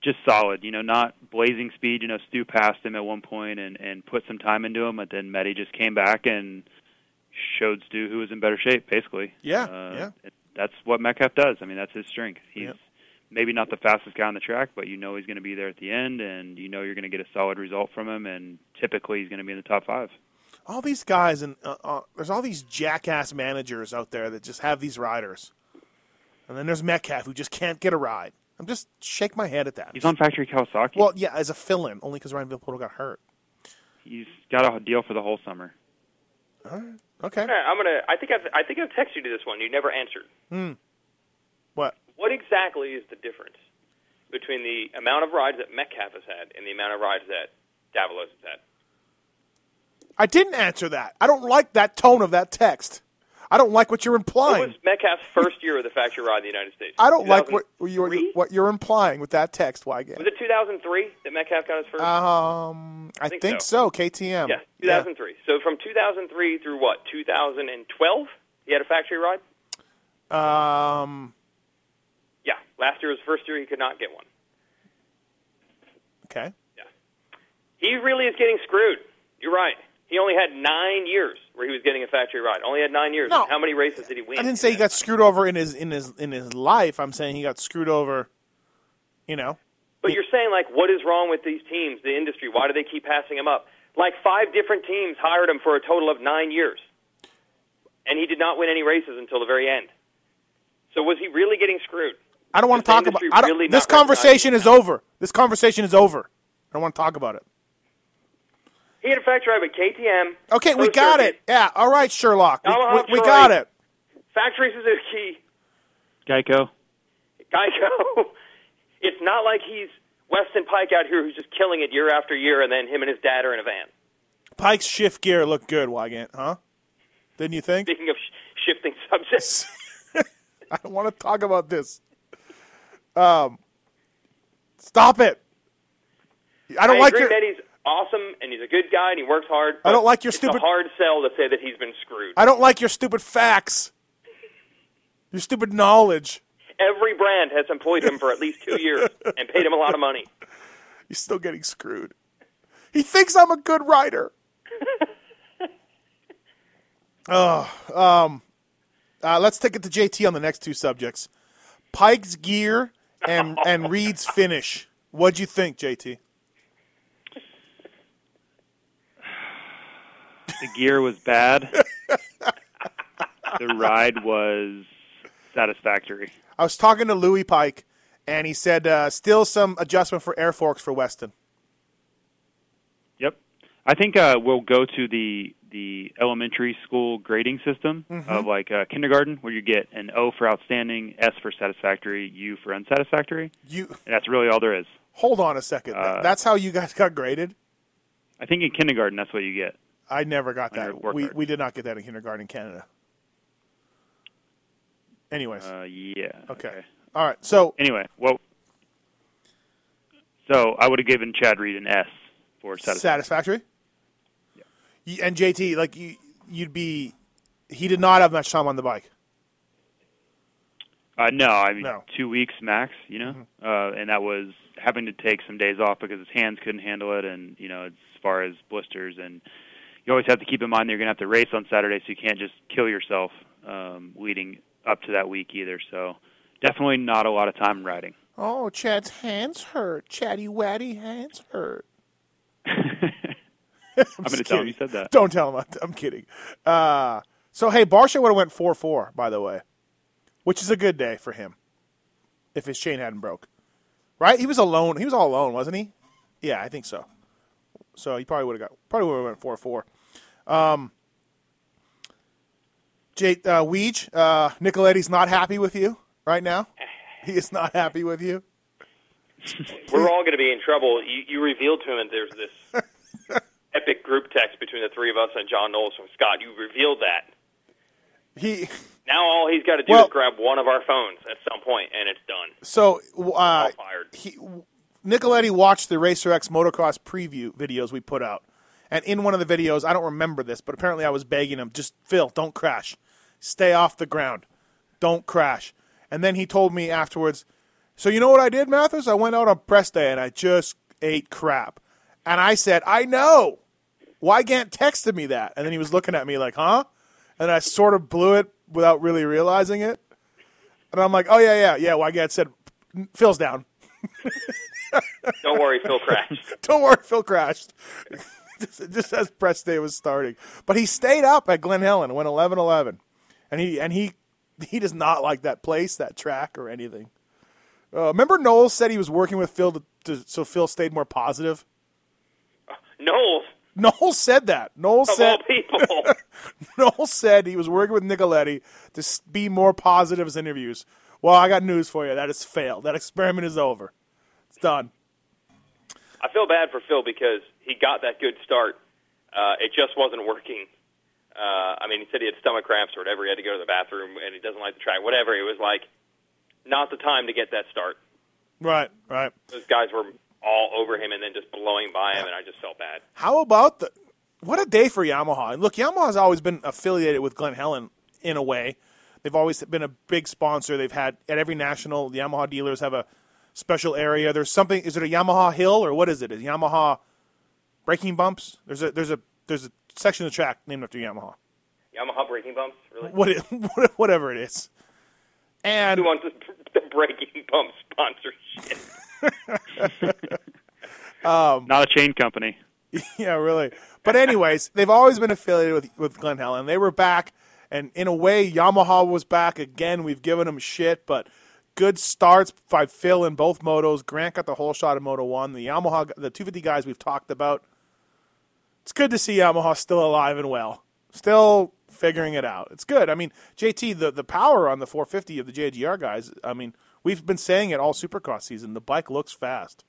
Just solid. You know, not blazing speed. You know, Stu passed him at one point and and put some time into him, but then Medi just came back and showed Stu who was in better shape. Basically, Yeah, uh, yeah. it- That's what Metcalf does. I mean, that's his strength. He's maybe not the fastest guy on the track, but you know he's going to be there at the end, and you know you're going to get a solid result from him, and typically he's going to be in the top five. all these guys and uh, uh, there's all these jackass managers out there that just have these riders, and then there's Metcalf who just can't get a ride. I'm just shake my head at that. He's on factory Kawasaki. well, yeah, as a fill-in, only because Ryan Villopoto got hurt. he's got a deal for the whole summer. Okay, All right, I'm gonna. I think I've. I think I've texted you to this one. You never answered. Hmm. what? What exactly is the difference between the amount of rides that Metcalf has had and the amount of rides that Davalos has had? I didn't answer that. I don't like that tone of that text. I don't like what you're What implying. was Metcalf's first year of the factory ride in the United States? I don't like what you're what you're implying with that text, Weigandt. Was it 2003 that Metcalf got his first? Um, I think, think so. so. KTM. yeah, 2003. So from 2003 through what? 2012, he had a factory ride. Yeah. Um. Yeah, last year was the first year he could not get one. Okay. Yeah. He really is getting screwed. You're right. He only had nine years where he was getting a factory ride. Only had nine years. No. How many races did he win? I didn't say he got screwed over in his in his in his life. I'm saying he got screwed over. You know. But you're saying like, what is wrong with these teams, the industry? Why do they keep passing him up? Like five different teams hired him for a total of nine years, and he did not win any races until the very end. So was he really getting screwed? I don't want to talk about. I don't, really this conversation is over. This conversation is over. I don't want to talk about it. He had a factory ride with KTM. Okay, we got Circuit, it. Yeah. All right, Sherlock. We, Yamaha we, we Troy. got it. Factory Suzuki, Geico. Geico. it's not like he's Weston Peick out here who's just killing it year after year, and then him and his dad are in a van. Peick's shift gear looked good, Weigandt, huh? Didn't you think? Speaking of sh- shifting subjects, I don't want to talk about this. Um, stop it. I don't I like agree your. that he's awesome and he's a good guy and he works hard. I don't like your it's stupid- a hard sell to say that he's been screwed. I don't like your stupid facts. Your stupid knowledge. Every brand has employed him for at least two years and paid him a lot of money. He's still getting screwed. He thinks I'm a good writer. oh, um, uh, let's take it to JT on the next two subjects: Peick's gear and and Reed's finish. What'd you think, JT? The gear was bad. the ride was satisfactory. I was talking to Louis Peick, and he said uh, still some adjustment for air forks for Weston. Yep. I think uh, we'll go to the the elementary school grading system of like uh, kindergarten, where you get an O for outstanding, S for satisfactory, U for unsatisfactory. You And that's really all there is. hold on a second. Uh, That's how you guys got graded. I think in kindergarten that's what you get. I never got that. We we did not get that in kindergarten in Canada. Anyways, Uh, yeah. okay. All right. So Anyway, well, so I would have given Chad Reed an S for satisfactory. satisfactory. Yeah. And JT, like you, you'd be. He did not have much time on the bike. Uh, no, I mean No. Mm-hmm. two weeks max. You know, uh, and that was having to take some days off because his hands couldn't handle it, and you know, as far as blisters, and you always have to keep in mind that you're going to have to race on Saturday, so you can't just kill yourself um, leading up to that week either. So definitely not a lot of time riding. Oh, Chad's hands hurt. Chatty Waddy hands hurt. I'm, going to tell him you said that. Don't tell him. I'm, I'm kidding. Uh, so hey, Barcia would have went four four. By the way, which is a good day for him. If his chain hadn't broke, right? He was alone. He was all alone, wasn't he? Yeah, I think so. So he probably would have got probably would have went four four. Um, Jay uh, Weege, uh, Nicoletti's not happy with you right now. He is not happy with you. We're all going to be in trouble. You, you revealed to him that there's this epic group text between the three of us and John Knowles from Scott. You revealed that. He Now all he's got to do Well- is grab one of our phones at some point, and it's done. so uh, fired. he Nicoletti watched the Racer X motocross preview videos we put out. And in one of the videos, I don't remember this, but apparently I was begging him, just Phil, don't crash. Stay off the ground. Don't crash. And then he told me afterwards, so you know what I did, Matthes? I went out on press day and I just ate crap. And I said, I know. Weigandt texted me that? And then he was looking at me like, huh? And I sort of blew it without really realizing it. And I'm like, oh yeah, yeah, yeah. Weigandt said, Phil's down. Don't worry, Phil crashed. Don't worry, Phil crashed. just, as press day was starting, but he stayed up at Glen Helen, went 11-11. and he and he he does not like that place, that track, or anything. Uh, remember, Noel said he was working with Phil to, to, so Phil stayed more positive. Knowles, Noel said that. Noel of said all people. Noel said he was working with Nicoletti to be more positive as interviews. Well, I got news for you. That has failed. That experiment is over. Done. I feel bad for Phil because he got that good start. Uh, it just wasn't working. Uh, I mean, he said he had stomach cramps or whatever. He had to go to the bathroom, and he doesn't like the track. Whatever. It was like not the time to get that start. Right, right. Those guys were all over him and then just blowing by him, and I just felt bad. How about the? What a day for Yamaha! And look, Yamaha's always been affiliated with Glen Helen in a way. They've always been a big sponsor. They've had at every national, the Yamaha dealers have a special area. There's something. Is it a Yamaha hill or what is it? Is Yamaha braking bumps? There's a there's a there's a section of the track named after Yamaha. Yamaha braking bumps, really? What it, whatever it is. And Who wants the braking bump sponsorship? Um, Not a chain company. yeah, really. But anyways, they've always been affiliated with with Glen Helen. They were back, and in a way, Yamaha was back again. We've given them shit, but good starts by Phil in both motos. Grant got the holeshot in Moto One. The Yamaha, the 250 guys we've talked about. It's good to see Yamaha still alive and well, still figuring it out. It's good. I mean, JT, the the power on the 450 of the JGR guys. I mean, we've been saying it all Supercross season. The bike looks fast.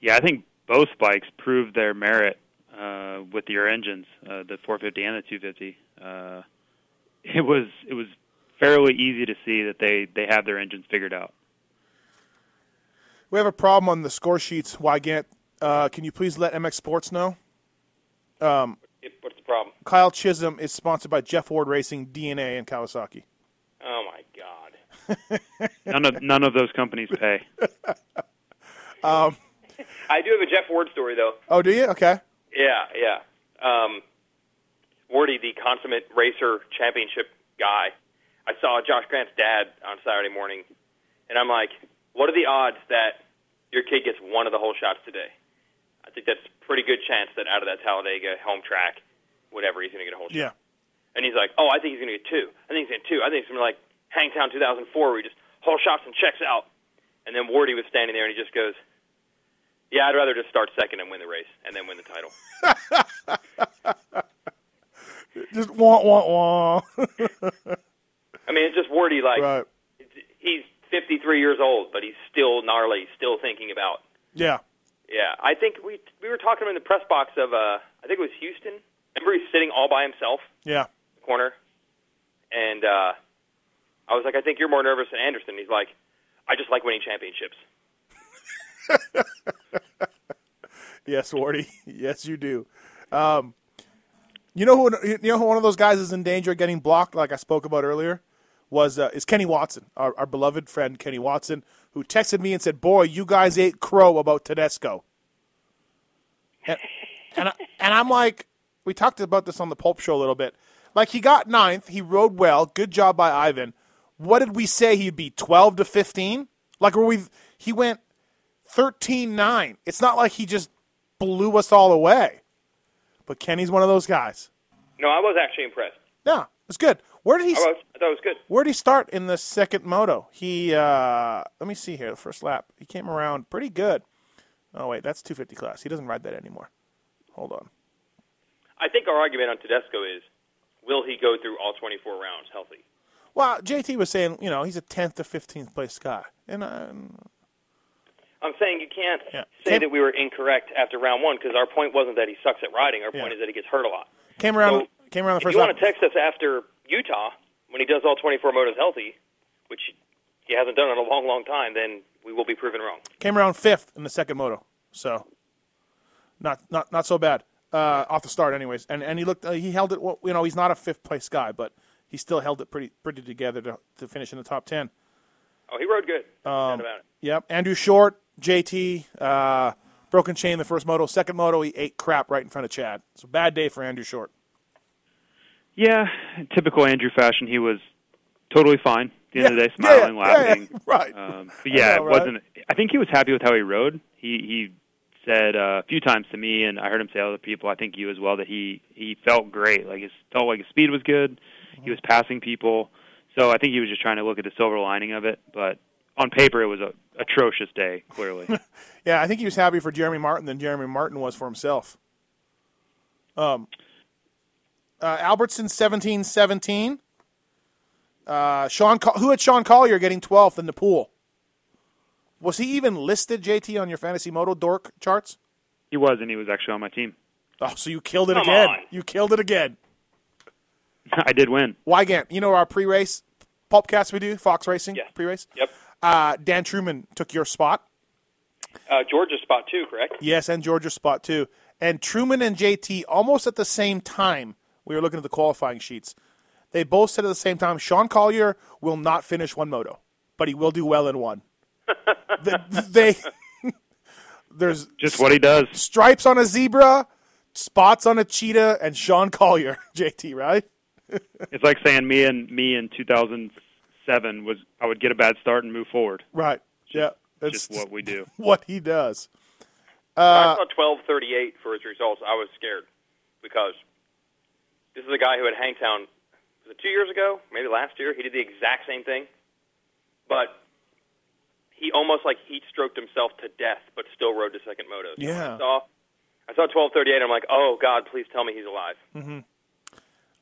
Yeah, I think both bikes proved their merit uh, with your engines, uh, the 450 and the 250. Uh, it was it was fairly easy to see that they they have their engines figured out. We have a problem on the score sheets. Weigandt, uh, can you please let MX Sports know? Yep, What's the problem? Kyle Chisholm is sponsored by Jeff Ward Racing, DNA, and Kawasaki. Oh my God! None of none of those companies pay. um, I do have a Jeff Ward story though. Oh, do you? Okay. Yeah, yeah. Um, Wardy, the consummate racer championship guy. I saw Josh Grant's dad on Saturday morning, and I'm like, what are the odds that your kid gets one of the holeshots today? I think that's a pretty good chance that out of that Talladega home track, whatever, he's going to get a holeshot. Yeah. And he's like, oh, I think he's going to get two. I think he's going to get two. I think it's going to be like Hangtown 2004 where he just holeshots and checks out. And then Wardy was standing there and he just goes, yeah, I'd rather just start second and win the race and then win the title. Just wah, wah, wah. I mean, it's just Wardy, like, right. he's 53 years old, but he's still gnarly, still thinking about. Yeah. Yeah, I think we we were talking in the press box of uh, I think it was Houston. Remember, he's sitting all by himself Yeah. in the corner, and uh, I was like, I think you're more nervous than Anderson. He's like, I just like winning championships. Yes, Wardy. yes, you do. Um, you know who? You know who one of those guys is in danger of getting blocked, like I spoke about earlier, was uh, is Kenny Watson, our, our beloved friend Kenny Watson, who texted me and said, "Boy, you guys ate crow about Tedesco." And and, I, and I'm like, we talked about this on the Pulp Show a little bit. like he got ninth. He rode well. Good job by Ivan. What did we say he'd be? Twelve to fifteen? Like were we? He went 13-9. It's not like he just blew us all away. But Kenny's one of those guys. No, I was actually impressed. Yeah, it's good. Where did he? I. I thought it was good. Where did he start in the second moto? He uh, let me see here. The first lap, he came around pretty good. Oh wait, that's 250 class. He doesn't ride that anymore. Hold on. I think our argument on Tedesco is, will he go through all 24 rounds healthy? Well, JT was saying, you know, he's a 10th to 15th place guy, and uh, I'm saying you can't Yeah. say that we were incorrect after round one because our point wasn't that he sucks at riding. Our point Yeah. is that he gets hurt a lot. came around So, came around the If first you lap. want to text us after Utah when he does all 24 motos healthy, which he hasn't done in a long, long time, then we will be proven wrong. came around fifth in the second moto, so not not not so bad uh, off the start, anyways. And and he looked, uh, he held it. Well, you know, he's not a fifth place guy, but he still held it pretty pretty together to to finish in the top ten. Oh, he rode good. Um, about it. Yep, Andrew Short, JT, uh, broken chain the first moto. Second moto, he ate crap right in front of Chad. So bad day for Andrew Short. Yeah, typical Andrew fashion. He was totally fine. At the end of the day, Yeah, yeah, smiling, yeah, yeah, laughing. right. Um, but yeah, know, it wasn't. I think he was happy with how he rode. He he said uh, a few times to me, and I heard him say to other people. I think you as well that he he felt great. Like his felt like his speed was good. He was passing people. So I think he was just trying to look at the silver lining of it. But on paper, it was a atrocious day. Clearly, Yeah, I think he was happy for Jeremy Martin than Jeremy Martin was for himself. Um, uh, Albertson seventeen seventeen. Uh, Sean, who had Sean Collier getting twelfth in the pool? Was he even listed JT on your fantasy moto dork charts? he was, and he was actually on my team. Oh, so you killed it Come again. on. You killed it again. I did win. Weigandt, you know our pre-race pulpcast we do, Fox Racing Yeah. pre-race. Yep. Uh, Dan Truman took your spot. Uh, Georgia's spot too, correct? Yes, and Georgia's spot too. And Truman and JT almost at the same time. We were looking at the qualifying sheets. They both said at the same time, Sean Collier will not finish one moto, but he will do well in one. they, they there's Just what he does. stripes on a zebra, spots on a cheetah, and Sean Collier, JT, right? It's like saying me and me in 2007 was I would get a bad start and move forward. Right. Yeah. That's Just what we do. what he does. Uh, I saw 12:38 for his results, I was scared because this is a guy who had Hangtown. Was it two years ago? Maybe last year. He did the exact same thing, but he almost like heat stroked himself to death, but still rode the second moto. So Yeah. I saw, I saw 12:38. I'm like, oh God, please tell me he's alive. Mm-hmm.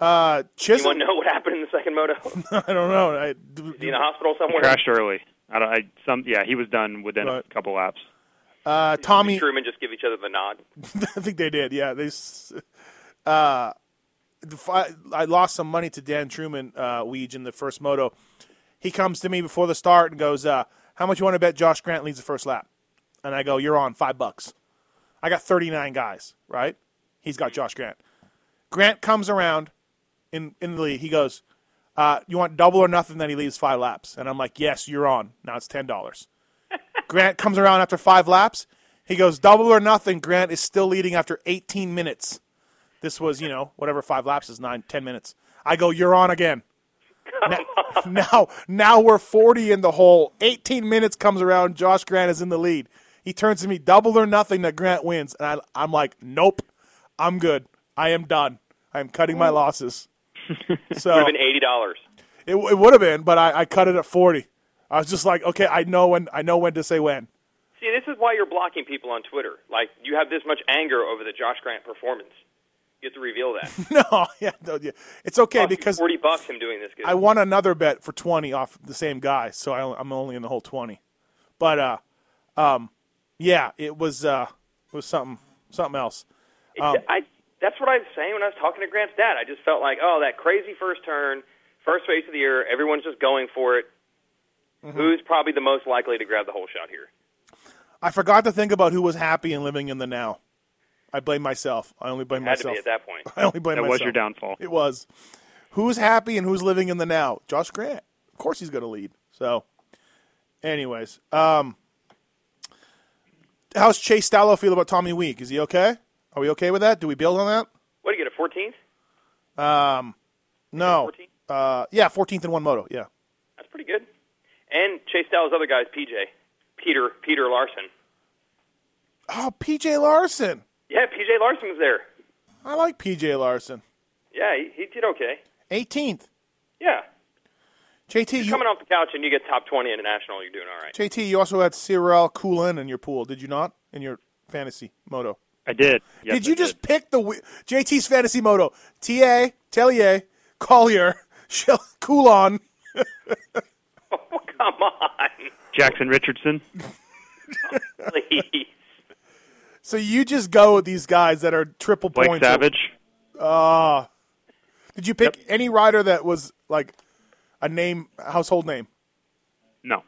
Uh, You Chisholm. want to know what happened in the second moto? I don't know. I, he in the hospital somewhere? Crashed early. I don't. I some. Yeah, he was done within Right. a couple laps. uh, Tommy. Truman just give each other the nod. I think they did. Yeah, they. Uh, the fi- I lost some money to Dan Truman, uh, Weege, in the first moto. He comes to me before the start and goes, uh, "How much you want to bet Josh Grant leads the first lap?" And I go, "You're on five bucks." I got 39 guys, right? He's got Josh Grant. Grant comes around in in the lead. He goes, uh, "You want double or nothing?" Then he leaves five laps, and I'm like, "Yes, you're on." Now it's ten dollars. Grant comes around after five laps. He goes double or nothing. Grant is still leading after 18 minutes. This was, you know, whatever five laps is, nine, ten minutes. I go, you're on again. Now, now, now we're 40 in the hole. 18 minutes comes around. Josh Grant is in the lead. He turns to me, double or nothing that Grant wins. And I, I'm like, nope, I'm good. I am done. I'm cutting my losses. So it Would have been eighty dollars. it, it would have been, but I, I cut it at 40. I was just like, okay, I know when I know when to say when. See, this is why you're blocking people on Twitter. Like you have this much anger over the Josh Grant performance. You have to reveal that. No, yeah, no, yeah. it's okay because forty bucks him doing this. Good. I won another bet for twenty off the same guy, so I, I'm only in the hole twenty. But uh, um, yeah, it was uh, it was something something else. Um, I that's what I was saying when I was talking to Grant's dad. I just felt like, oh, that crazy first turn, first race of the year, everyone's just going for it. Mm-hmm. Who's probably the most likely to grab the holeshot here? I forgot to think about who was happy and living in the now. I blame myself. I only blame Had to myself. be at that point. I only blame That myself. was your downfall. It was. Who's happy and who's living in the now? Josh Grant. Of course he's going to lead. So, anyways, um, how's Chase Stallo feel about Tommy Weeck? Is he okay? Are we okay with that? Do we build on that? What do you get a 14th? Um, No. 14th? Uh, yeah, 14th in one moto. Yeah. That's pretty good. And Chase his other guys, PJ, Peter Peter Larson. Oh, PJ Larson. Yeah, PJ Larson was there. I like PJ Larson. Yeah, he, he did okay. 18th. Yeah, JT, you, coming off the couch and you get top twenty international, you're doing all right. JT, you also had Cyril Coulin in your pool, did you not? In your fantasy moto. I did. Yes, did you I just pick the JT's fantasy moto? Ta, Tellier, Collier, Shell- Coulon. Oh, come on, Jackson Richardson? please. So you just go with these guys that are triple Blake points. Savage? Did you pick any rider that was like a name, household name? No.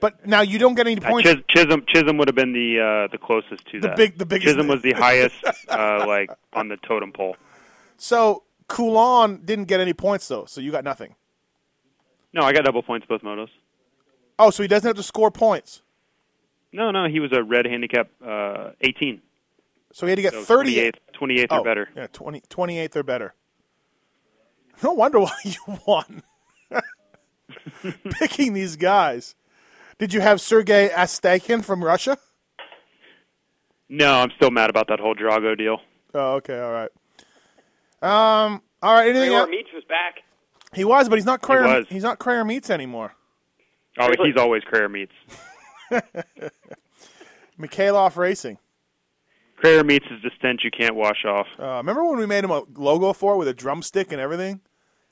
But now you don't get any Uh, points. Chis- Chisholm Chisholm would have been the uh, the closest to The that. big- the biggest- Chisholm was the highest, uh, like on the totem pole. So Coulon didn't get any points though, so you got nothing. No, I got double points both motos. Oh, so he doesn't have to score points. No, no, he was a red handicap uh, 18. So he had to get So 38. 28th, 28th oh, or better. Yeah, 20, 28th or better. No wonder why you won. Picking these guys. Did you have Sergei Astakin from Russia? No, I'm still mad about that whole Drago deal. Oh, okay, all right. Um, all right. Anything Rayor else? Meach was back. He was, but he's not Crayer. was. He's not Crayer Meats anymore. Oh, he's always Crayer Meats. Mikhailov Racing. Crayer Meats is the stench you can't wash off. Uh, remember when we made him a logo for it with a drumstick and everything?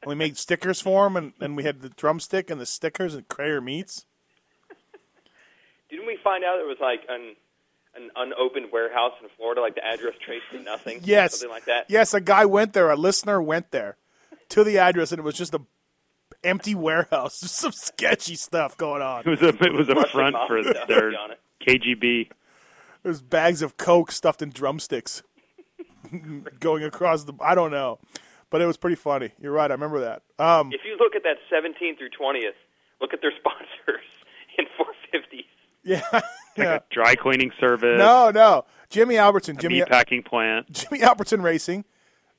And we made stickers for him, and, and we had the drumstick and the stickers and Crayer Meats. Didn't we find out it was like an an unopened warehouse in Florida, like the address traced to nothing? Yes. something like that. Yes, a guy went there. A listener went there to the address, and it was just a empty warehouse. Just some sketchy stuff going on. It was a it was a front for mafia their. KGB. There's bags of coke stuffed in drumsticks going across the. I don't know, but it was pretty funny. You're right. I remember that. Um, If you look at that 17th through 20th, look at their sponsors in 450s. yeah. Like yeah. a dry cleaning service, No, no. Jimmy Albertson. a Jimmy meat packing plant. Jimmy Albertson Racing,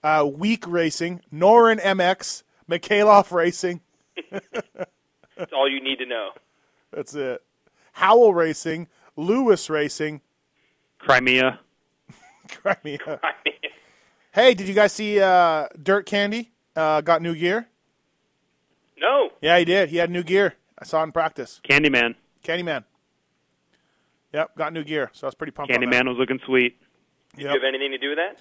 uh, Weeck Racing, Norin MX, Mikhailov Racing. That's all you need to know. That's it. Howell Racing, Lewis Racing. Crimea. Crimea. I mean, Hey, did you guys see uh, Dirt Candy uh, got new gear? no. Yeah, he did. He had new gear. I saw it in practice. Candyman. Candyman. Yep, got new gear. So I was pretty pumped. on that. Candyman was looking sweet. Did you have anything to do with that?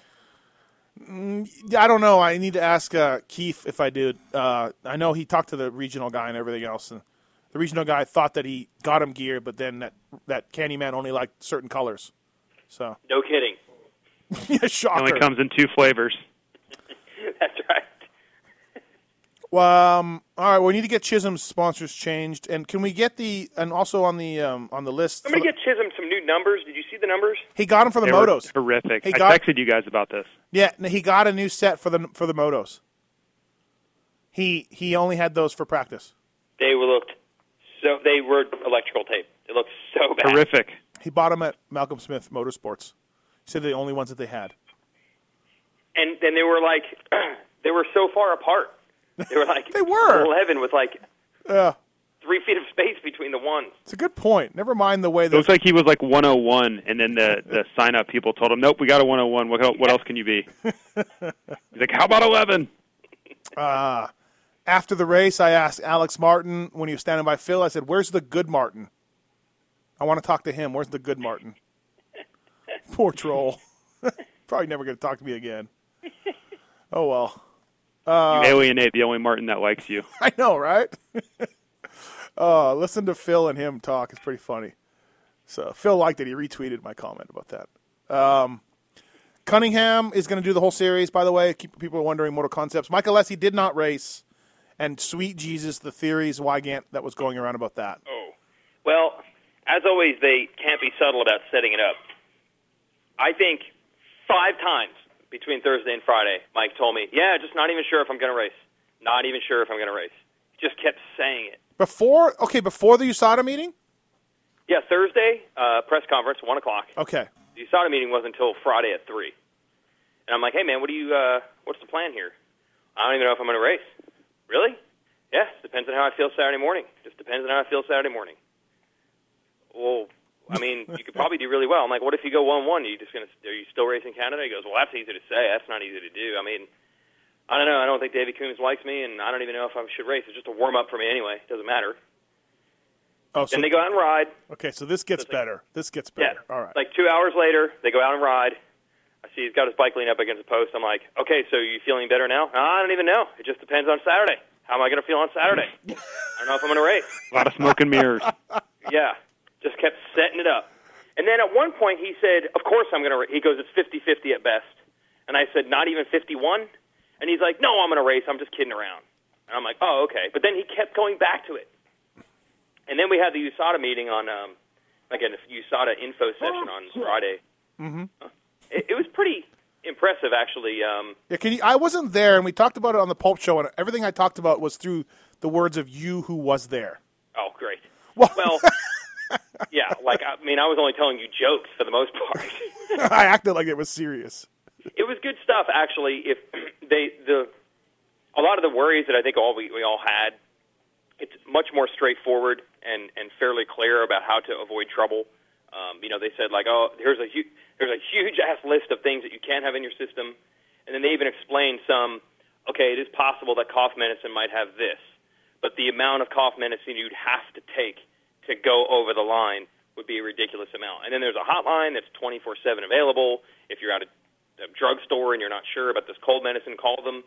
I don't know. I need to ask uh, Keith if I did. Uh, I know he talked to the regional guy and everything else, and the regional guy thought that he got him gear, but then that that Candyman only liked certain colors. So No kidding. yeah, It shocker. only comes in two flavors. That's right. Well, um, all right, we need to get Chisholm's sponsors changed, and can we get the and also on the um, on the list? I'm gonna get Chisholm some new numbers. Did you see the numbers? he got them for the They were motos. horrific. He I got- texted you guys about this. Yeah, he got a new set for the for the motos. He he only had those for practice. They were looked so. They were electrical tape. They looked so bad. Horrific. He bought them at Malcolm Smith Motorsports. He said they're the only ones that they had. And then they were like, they were so far apart. They were like They were. eleven with like Yeah, three feet of space between the ones. it's a good point. Never mind the way It looks like he was like 101, and then the the sign up people told him, "Nope, we got a 101. What what else can you be?" He's like, "How about 11?" Uh, after the race, I asked Alex Martin when he was standing by Phil. I said, "Where's the good Martin? I want to talk to him. Where's the good Martin?" Poor troll. Probably never going to talk to me again. Oh well. Uh, you alienate the only Martin that likes you. I know, right? uh, listen to Phil and him talk. It's pretty funny. So Phil liked it. He retweeted my comment about that. Um, Cunningham is going to do the whole series. By the way, keep people are wondering. Motor Concepts. Michael Alessi did not race, and sweet Jesus, the theories Weigandt that was going around about that. Oh. Well, as always, they can't be subtle about setting it up. I think five times between Thursday and Friday, Mike told me, "Yeah, just not even sure if I'm going to race. Not even sure if I'm going to race." He just kept saying it. Before, okay, before the USADA meeting. Yeah, Thursday uh, press conference, one o'clock. Okay, The USADA meeting wasn't until Friday at three. And I'm like, "Hey, man, what do you? Uh, what's the plan here?" I don't even know if I'm going to race. Really? Yeah, depends on how I feel Saturday morning. Just depends on how I feel Saturday morning. Well, I mean, you could probably do really well. I'm like, what if you go one one? Are you just gonna? Are you still racing Canada? He goes, well, that's easy to say. That's not easy to do. I mean, I don't know. I don't think David Coombs likes me, and I don't even know if I should race. It's just a warm up for me anyway. It doesn't matter. Oh, so, Then they go out and ride. okay, so this gets So it's like- better. This gets better. Yeah. better. All right. Like two hours later, they go out and ride. I see he's got his bike leaning up against a post. I'm like, okay, so you feeling better now? No, I don't even know. It just depends on Saturday. How am I going to feel on Saturday? I don't know if I'm going to race. A lot of smoke and mirrors. Yeah, just kept setting it up. And then at one point he said, "Of course I'm going to." He goes, "It's 50-50 at best." And I said, "Not even 51." And he's like, "No, I'm going to race. I'm just kidding around." And I'm like, "Oh, okay." But then he kept going back to it. And then we had the USADA meeting on, um, like a USADA info session on Friday. Mm-hmm. It, it was pretty impressive, actually. Um, Yeah, can you, I wasn't there, and we talked about it on the Pulp Show, and everything I talked about was through the words of you who was there. oh, great. Well, Well, yeah, like I mean, I was only telling you jokes for the most part. I acted like it was serious. It was good stuff, actually. If they the a lot of the worries that I think all we, we all had, it's much more straightforward and and fairly clear about how to avoid trouble. Um, you know, they said like, oh, here's a hu- there's a huge ass list of things that you can't have in your system, and then they even explained some. Okay, it is possible that cough medicine might have this, but the amount of cough medicine you'd have to take to go over the line would be a ridiculous amount. And then there's a hotline that's 24/7 available. If you're at a, a drugstore and you're not sure about this cold medicine, call them.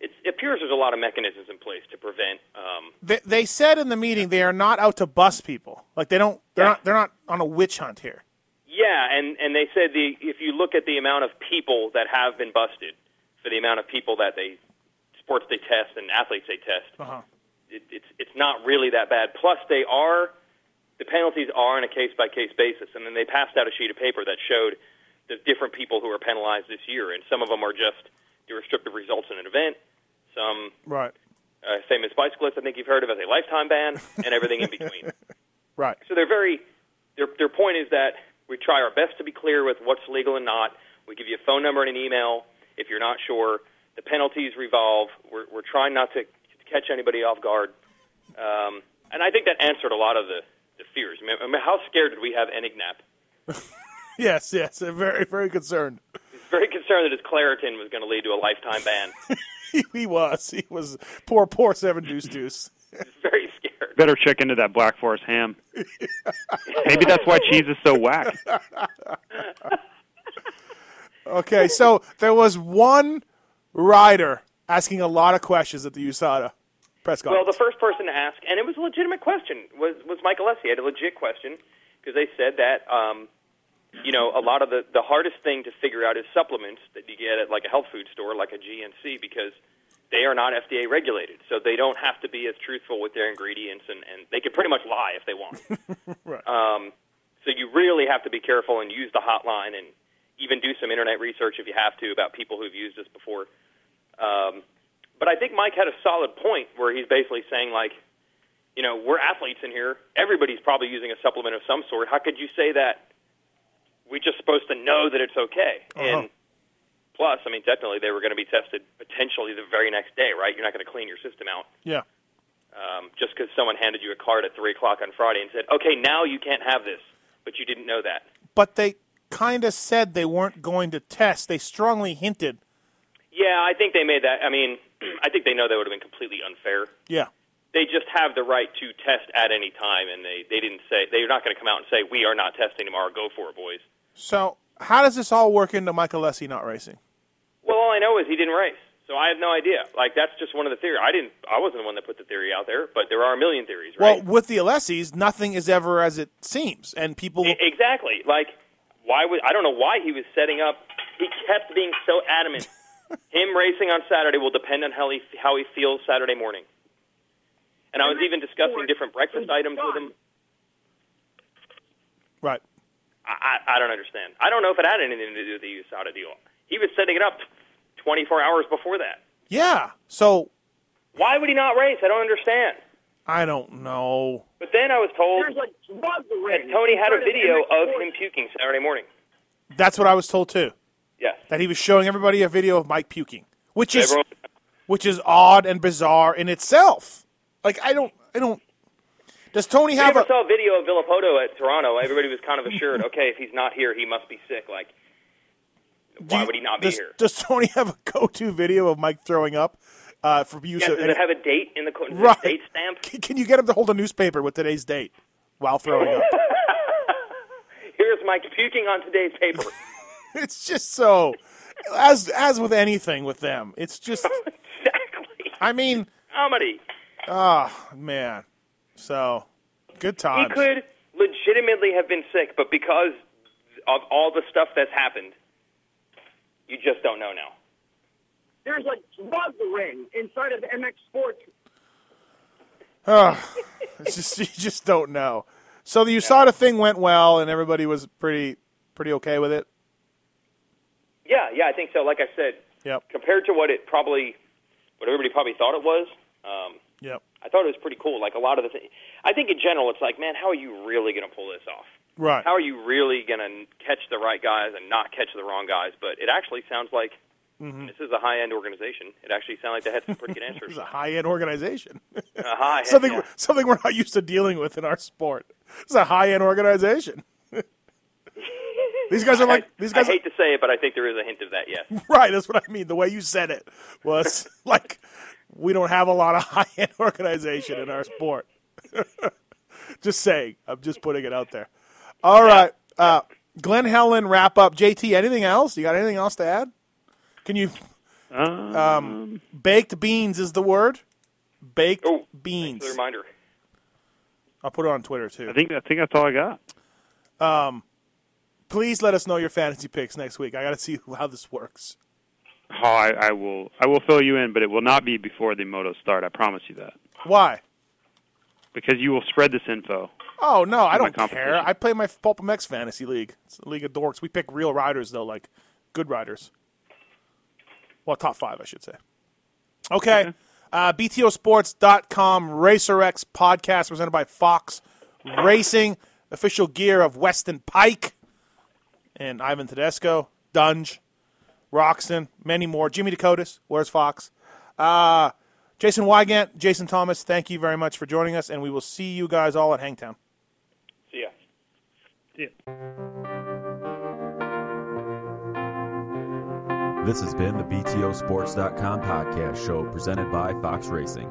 It's, it appears there's a lot of mechanisms in place to prevent. Um, They, they said in the meeting they are not out to bust people. Like they don't. They're Yeah. not. They're not on a witch hunt here. yeah, and and they said the if you look at the amount of people that have been busted for the amount of people that they sports they test and athletes they test, Uh-huh. It, it's it's not really that bad. Plus, they are the penalties are on a case by case basis, and then they passed out a sheet of paper that showed the different people who are penalized this year, and some of them are just the restrictive results in an event. Some Right. uh, famous bicyclists, I think you've heard of, as a lifetime ban, and everything in between. Right. So they're very. Their their point is that we try our best to be clear with what's legal and not. We give you a phone number and an email if you're not sure. The penalties revolve. We're we're trying not to catch anybody off guard, um, and I think that answered a lot of the the fears. I mean, I mean, how scared did we have Enticknap? Yes. Yes. Very very concerned. He's very concerned that his Claritin was going to lead to a lifetime ban. He, he was. He was. Poor poor seven deuce deuce. Very scared. Better check into that Black Forest ham. Maybe that's why cheese is so whack. Okay. So there was one rider asking a lot of questions at the USADA press Well, the first person to ask, and it was a legitimate question, was was Michael Alessi. He had a legit question because they said that um, you know a lot of the the hardest thing to figure out is supplements that you get at like a health food store, like a GNC, because they are not FDA regulated, so they don't have to be as truthful with their ingredients, and and they can pretty much lie if they want. Right. Um, so you really have to be careful and use the hotline and even do some internet research if you have to about people who've used this before. Um, but I think Mike had a solid point where he's basically saying like, you know, we're athletes in here. Everybody's probably using a supplement of some sort. How could you say that? We're just supposed to know that it's okay. Uh-huh. And plus, I mean, technically, they were going to be tested potentially the very next day, right? You're not going to clean your system out yeah. um, just because someone handed you a card at three o'clock on Friday and said, "Okay, now you can't have this," but you didn't know that. But they kind of said they weren't going to test. They strongly hinted. Yeah, I think they made that. I mean, I think they know that would have been completely unfair. Yeah. They just have the right to test at any time, and they they didn't say they're not going to come out and say we are not testing tomorrow. Go for it, boys. So how does this all work into Michael Alessi not racing? Well, all I know is he didn't race, so I have no idea. Like that's just one of the theories. I didn't. I wasn't the one that put the theory out there, but there are a million theories, right? Well, with the Alessis, nothing is ever as it seems, and people. E- exactly. Like, why would I don't know why he was setting up. He kept being so adamant. Him racing on Saturday will depend on how he how he feels Saturday morning. And I was even discussing different breakfast items with him. right. I, I I don't understand. I don't know if it had anything to do with the USADA deal. He was setting it up 24 hours before that. Yeah. So Why would he not race? I don't understand. I don't know. But then I was told like that Tony had a video of him puking Saturday morning. That's what I was told too. Yes. That he was showing everybody a video of Mike puking, which is Everyone, which is odd and bizarre in itself. Like I don't, I don't. Does Tony have never a? saw a video of Villopoto at Toronto. Everybody was kind of assured, okay, if he's not here, he must be sick. Like, why you- would he not be does, here? Does Tony have a go-to video of Mike throwing up uh, for use? Yeah, of, does it have a date in the Right. date stamp? Can- Can you get him to hold a newspaper with today's date while throwing up? Here's Mike puking on today's paper. it's just so as as with anything with them. It's just exactly. I mean, Comedy. oh man. So good He could legitimately have been sick, but because of all the stuff that's happened, you just don't know now. There's a drug ring inside of MX Sports. Oh, it's just you just don't know. So the USADA thing went well, and everybody was pretty pretty okay with it. Yeah, yeah, I think so. Like I said, Yep. compared to what it probably, what everybody probably thought it was, um, Yep. I thought it was pretty cool. Like a lot of the things, I think in general, it's like, man, how are you really going to pull this off? Right. How are you really going to catch the right guys and not catch the wrong guys? But it actually sounds like Mm-hmm. this is a high end organization. It actually sounded like they had some pretty good answers. It's a high end organization. a high something yeah. something we're not used to dealing with in our sport. It's a high end organization. These guys are like these I guys. Are, hate to say it, but I think there is a hint of that. Yes. right. That's what I mean. The way you said it was like we don't have a lot of high end organization in our sport. just saying. I'm just putting it out there. All right. Uh, Glen Helen wrap up. JT, anything else? You got anything else to add? Can you? Um, Baked beans is the word. Baked Oh, beans. For the reminder. I'll put it on Twitter too. I think I think that's all I got. Please let us know your fantasy picks next week. I got to see how this works. Oh, I, I will I will fill you in, but it will not be before the motos start. I promise you that Why? because you will spread this info. Oh no, I don't care. I play my PulpMX fantasy league. It's a league of dorks. We pick real riders though, like good riders. Well, top five, I should say. Okay. Uh, BTOsports.com RacerX podcast presented by Fox Racing, official gear of Weston Peick and Ivan Tedesco, Dungey, Roczen, many more. Jimmy Decotis, where's Fox? Uh, Jason Weigandt, Jason Thomas, thank you very much for joining us, and we will see you guys all at Hangtown. See ya. See ya. This has been the BTOsports.com podcast show presented by Fox Racing.